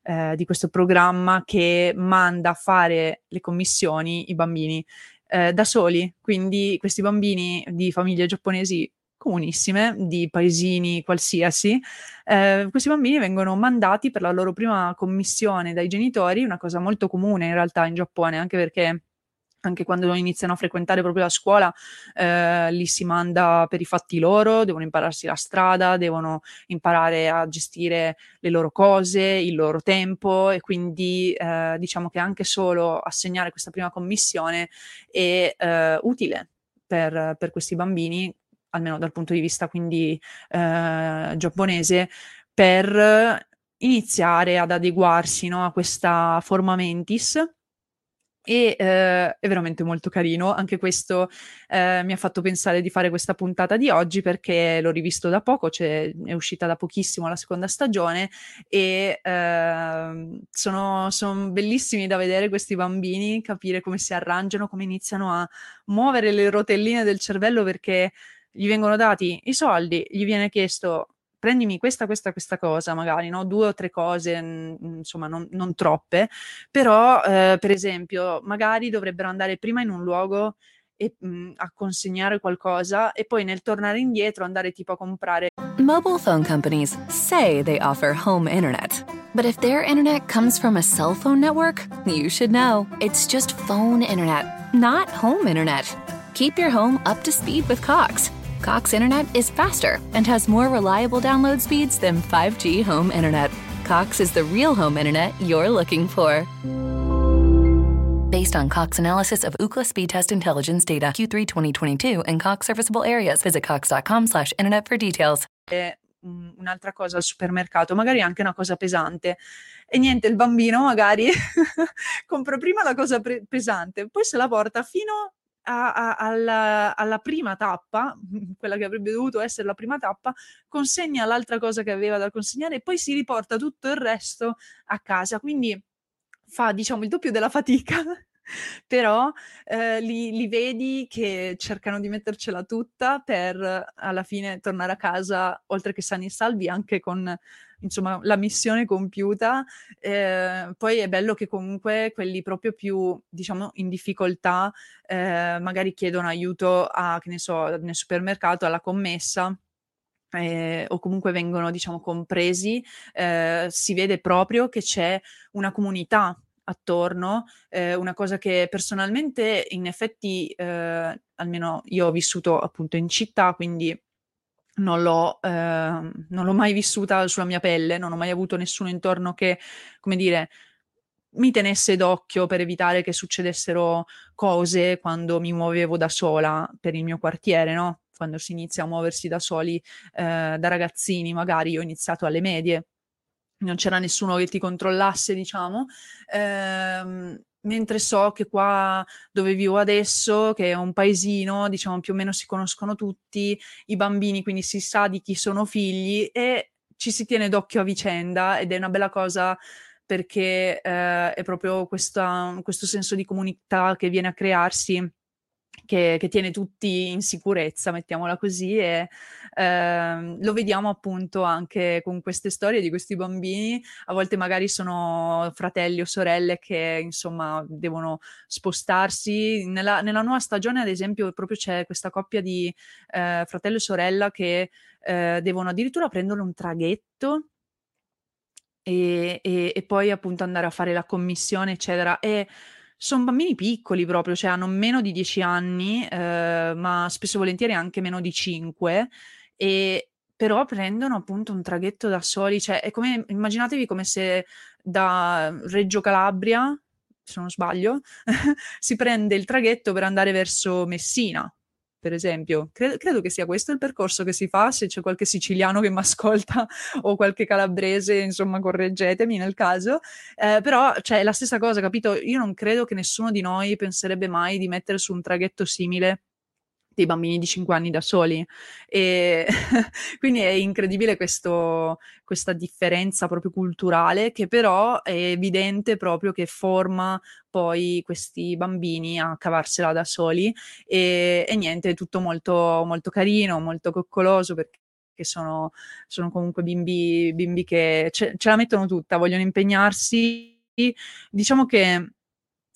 eh, di, questo programma che manda a fare le commissioni i bambini eh, da soli. Quindi questi bambini di famiglie giapponesi comunissime di paesini qualsiasi, eh, questi bambini vengono mandati per la loro prima commissione dai genitori, una cosa molto comune in realtà in Giappone, anche perché anche quando iniziano a frequentare proprio la scuola, eh, li si manda per i fatti loro, devono impararsi la strada, devono imparare a gestire le loro cose, il loro tempo e quindi eh, diciamo che anche solo assegnare questa prima commissione è eh, utile per, per, questi bambini almeno dal punto di vista quindi eh, giapponese, per iniziare ad adeguarsi no, a questa forma mentis e eh, è veramente molto carino. Anche questo eh, mi ha fatto pensare di fare questa puntata di oggi perché l'ho rivisto da poco, cioè è uscita da pochissimo la seconda stagione e eh, sono, sono bellissimi da vedere questi bambini, capire come si arrangiano, come iniziano a muovere le rotelline del cervello perché gli vengono dati i soldi, gli viene chiesto prendimi questa, questa, questa cosa, magari, no? due o tre cose, insomma, non, non, troppe, però, eh, per esempio, magari dovrebbero andare prima in un luogo e, mh, a consegnare qualcosa e poi nel tornare indietro andare tipo a comprare. Mobile phone companies say they offer home internet. But if their internet comes from a cell phone network, you should know. It's just phone internet, not home internet. Keep your home up to speed with Cox. Cox Internet is faster and has more reliable download speeds than 5G home internet. Cox is the real home internet you're looking for. Based on Cox analysis of Ookla speed test intelligence data Q3 2022 and Cox serviceable areas, visit cox.com/internet for details. Mm, un'altra cosa al supermercato, magari anche una cosa pesante. E niente, il bambino magari compra prima la cosa pre- pesante, poi se la porta fino a, a, alla, alla, prima tappa, quella che avrebbe dovuto essere la prima tappa, consegna l'altra cosa che aveva da consegnare e poi si riporta tutto il resto a casa. Quindi fa, diciamo, il doppio della fatica però eh, li, li, vedi che cercano di mettercela tutta per alla fine tornare a casa, oltre che sani e salvi, anche con insomma, la missione compiuta. Eh, poi è bello che comunque quelli proprio più, diciamo, in difficoltà, eh, magari chiedono aiuto a, che ne so, nel supermercato, alla commessa. Eh, o comunque vengono, diciamo, compresi, eh, si vede proprio che c'è una comunità attorno, eh, una cosa che personalmente in effetti, eh, almeno io ho vissuto appunto in città, quindi non l'ho, eh, non l'ho mai vissuta sulla mia pelle, non ho mai avuto nessuno intorno che, come dire, mi tenesse d'occhio per evitare che succedessero cose quando mi muovevo da sola per il mio quartiere, no? Quando si inizia a muoversi da soli eh, da ragazzini, magari io ho iniziato alle medie, non c'era nessuno che ti controllasse, diciamo. Ehm, mentre so che qua dove vivo adesso, che è un paesino, diciamo più o meno si conoscono tutti i bambini, quindi si sa di chi sono figli e ci si tiene d'occhio a vicenda ed è una bella cosa perché eh, è proprio questa, questo senso di comunità che viene a crearsi che, che, tiene tutti in sicurezza, mettiamola così, e eh, lo vediamo appunto anche con queste storie di questi bambini, a volte magari sono fratelli o sorelle che insomma devono spostarsi. Nella, nella nuova stagione, ad esempio, proprio c'è questa coppia di eh, fratello e sorella che eh, devono addirittura prendere un traghetto e, e, e, poi appunto andare a fare la commissione, eccetera. E sono bambini piccoli proprio, cioè hanno meno di 10 anni, eh, ma spesso e volentieri anche meno di 5, e però prendono appunto un traghetto da soli, cioè è come, immaginatevi come se da Reggio Calabria, se non sbaglio, si prende il traghetto per andare verso Messina, per esempio. Credo, credo, che sia questo il percorso che si fa, se c'è qualche siciliano che mi ascolta o qualche calabrese, insomma, correggetemi nel caso. Eh, però, cioè, è la stessa cosa, capito? Io non credo che nessuno di noi penserebbe mai di mettere su un traghetto simile dei bambini di 5 anni da soli. E quindi è incredibile questo, questa differenza proprio culturale che però è evidente proprio che forma poi questi bambini a cavarsela da soli e, e niente, è tutto molto, molto carino, molto coccoloso perché sono, sono comunque bimbi, bimbi che ce, ce la mettono tutta, vogliono impegnarsi. Diciamo che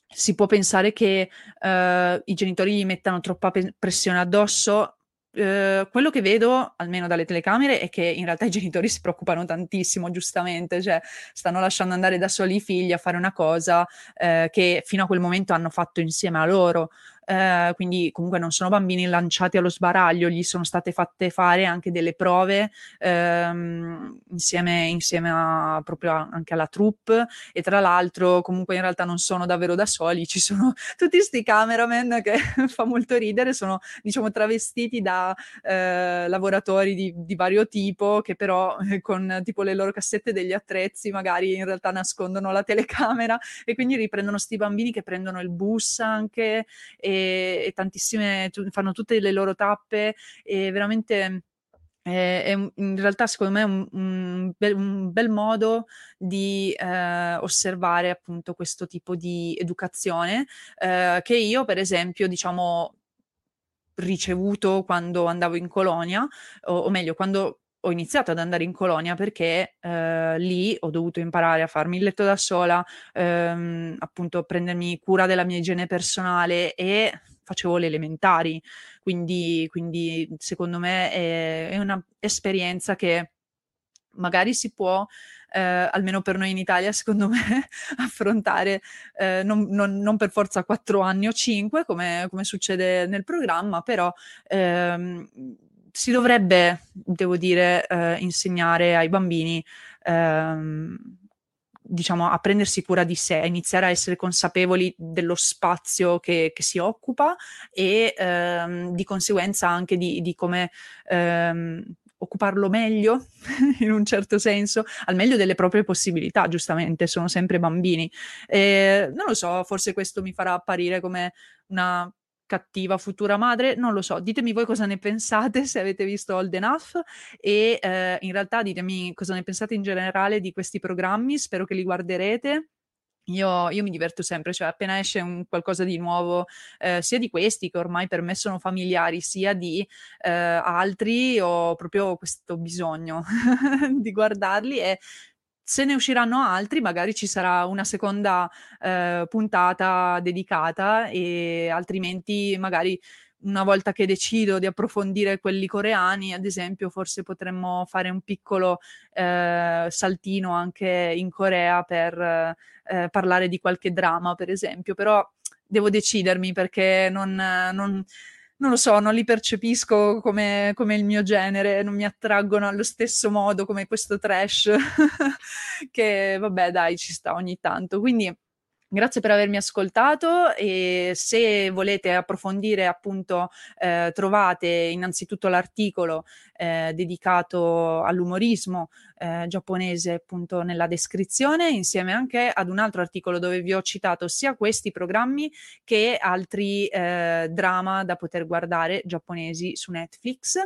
si può pensare che uh, i genitori gli mettano troppa pe- pressione addosso. Uh, quello che vedo, almeno dalle telecamere, è che in realtà i genitori si preoccupano tantissimo, giustamente, cioè stanno lasciando andare da soli i figli a fare una cosa uh, che fino a quel momento hanno fatto insieme a loro. Eh, quindi comunque non sono bambini lanciati allo sbaraglio, gli sono state fatte fare anche delle prove ehm, insieme, insieme a, proprio a, anche alla troupe. E tra l'altro comunque in realtà non sono davvero da soli, ci sono tutti questi cameraman che fa molto ridere, sono diciamo travestiti da eh, lavoratori di, di, vario tipo che però eh, con tipo le loro cassette degli attrezzi magari in realtà nascondono la telecamera e quindi riprendono sti bambini che prendono il bus anche e e, tantissime, fanno tutte le loro tappe e veramente è, è in realtà secondo me un, un, bel, un bel, modo di eh, osservare appunto questo tipo di educazione eh, che io per esempio diciamo ricevuto quando andavo in colonia o, o meglio quando ho iniziato ad andare in colonia perché eh, lì ho dovuto imparare a farmi il letto da sola, ehm, appunto prendermi cura della mia igiene personale e facevo le elementari, quindi, quindi secondo me è, è un'esperienza che magari si può, eh, almeno per noi in Italia, secondo me, affrontare eh, non, non, non, per forza quattro anni o cinque, come, come succede nel programma, però ehm, si dovrebbe, devo dire, eh, insegnare ai bambini, ehm, diciamo, a prendersi cura di sé, a iniziare a essere consapevoli dello spazio che, che si occupa e ehm, di conseguenza anche di, di come ehm, occuparlo meglio, in un certo senso, al meglio delle proprie possibilità, giustamente, sono sempre bambini. E, non lo so, forse questo mi farà apparire come una cattiva futura madre, non lo so, ditemi voi cosa ne pensate se avete visto Old Enough e eh, in realtà ditemi cosa ne pensate in generale di questi programmi, spero che li guarderete. Io, io, mi diverto sempre, cioè appena esce un qualcosa di nuovo, eh, sia di questi che ormai per me sono familiari, sia di eh, altri, ho proprio questo bisogno di guardarli e se ne usciranno altri, magari ci sarà una seconda eh, puntata dedicata e altrimenti magari una volta che decido di approfondire quelli coreani, ad esempio, forse potremmo fare un piccolo eh, saltino anche in Corea per eh, parlare di qualche drama, per esempio, però devo decidermi perché non, non, non lo so, non li percepisco come, come, il mio genere, non mi attraggono allo stesso modo come questo trash, che vabbè dai ci sta ogni tanto. Quindi Grazie per avermi ascoltato e se volete approfondire appunto eh, trovate innanzitutto l'articolo eh, dedicato all'umorismo eh, giapponese appunto nella descrizione insieme anche ad un altro articolo dove vi ho citato sia questi programmi che altri eh, drama da poter guardare giapponesi su Netflix.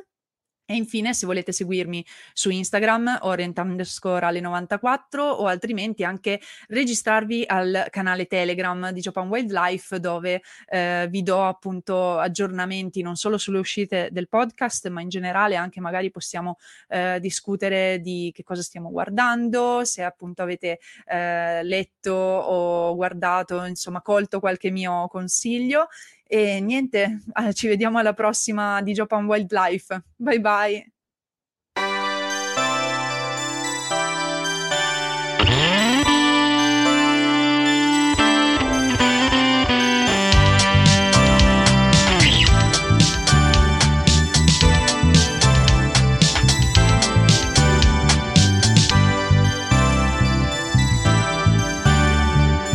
E infine, se volete seguirmi su Instagram, orient underscore alle 94 o altrimenti anche registrarvi al canale Telegram di Japan Wildlife dove eh, vi do appunto aggiornamenti non solo sulle uscite del podcast, ma in generale anche magari possiamo eh, discutere di che cosa stiamo guardando, se appunto avete eh, letto o guardato, insomma, colto qualche mio consiglio e niente, eh, ci vediamo alla prossima di Japan Wildlife. Bye bye.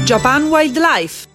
Japan Wildlife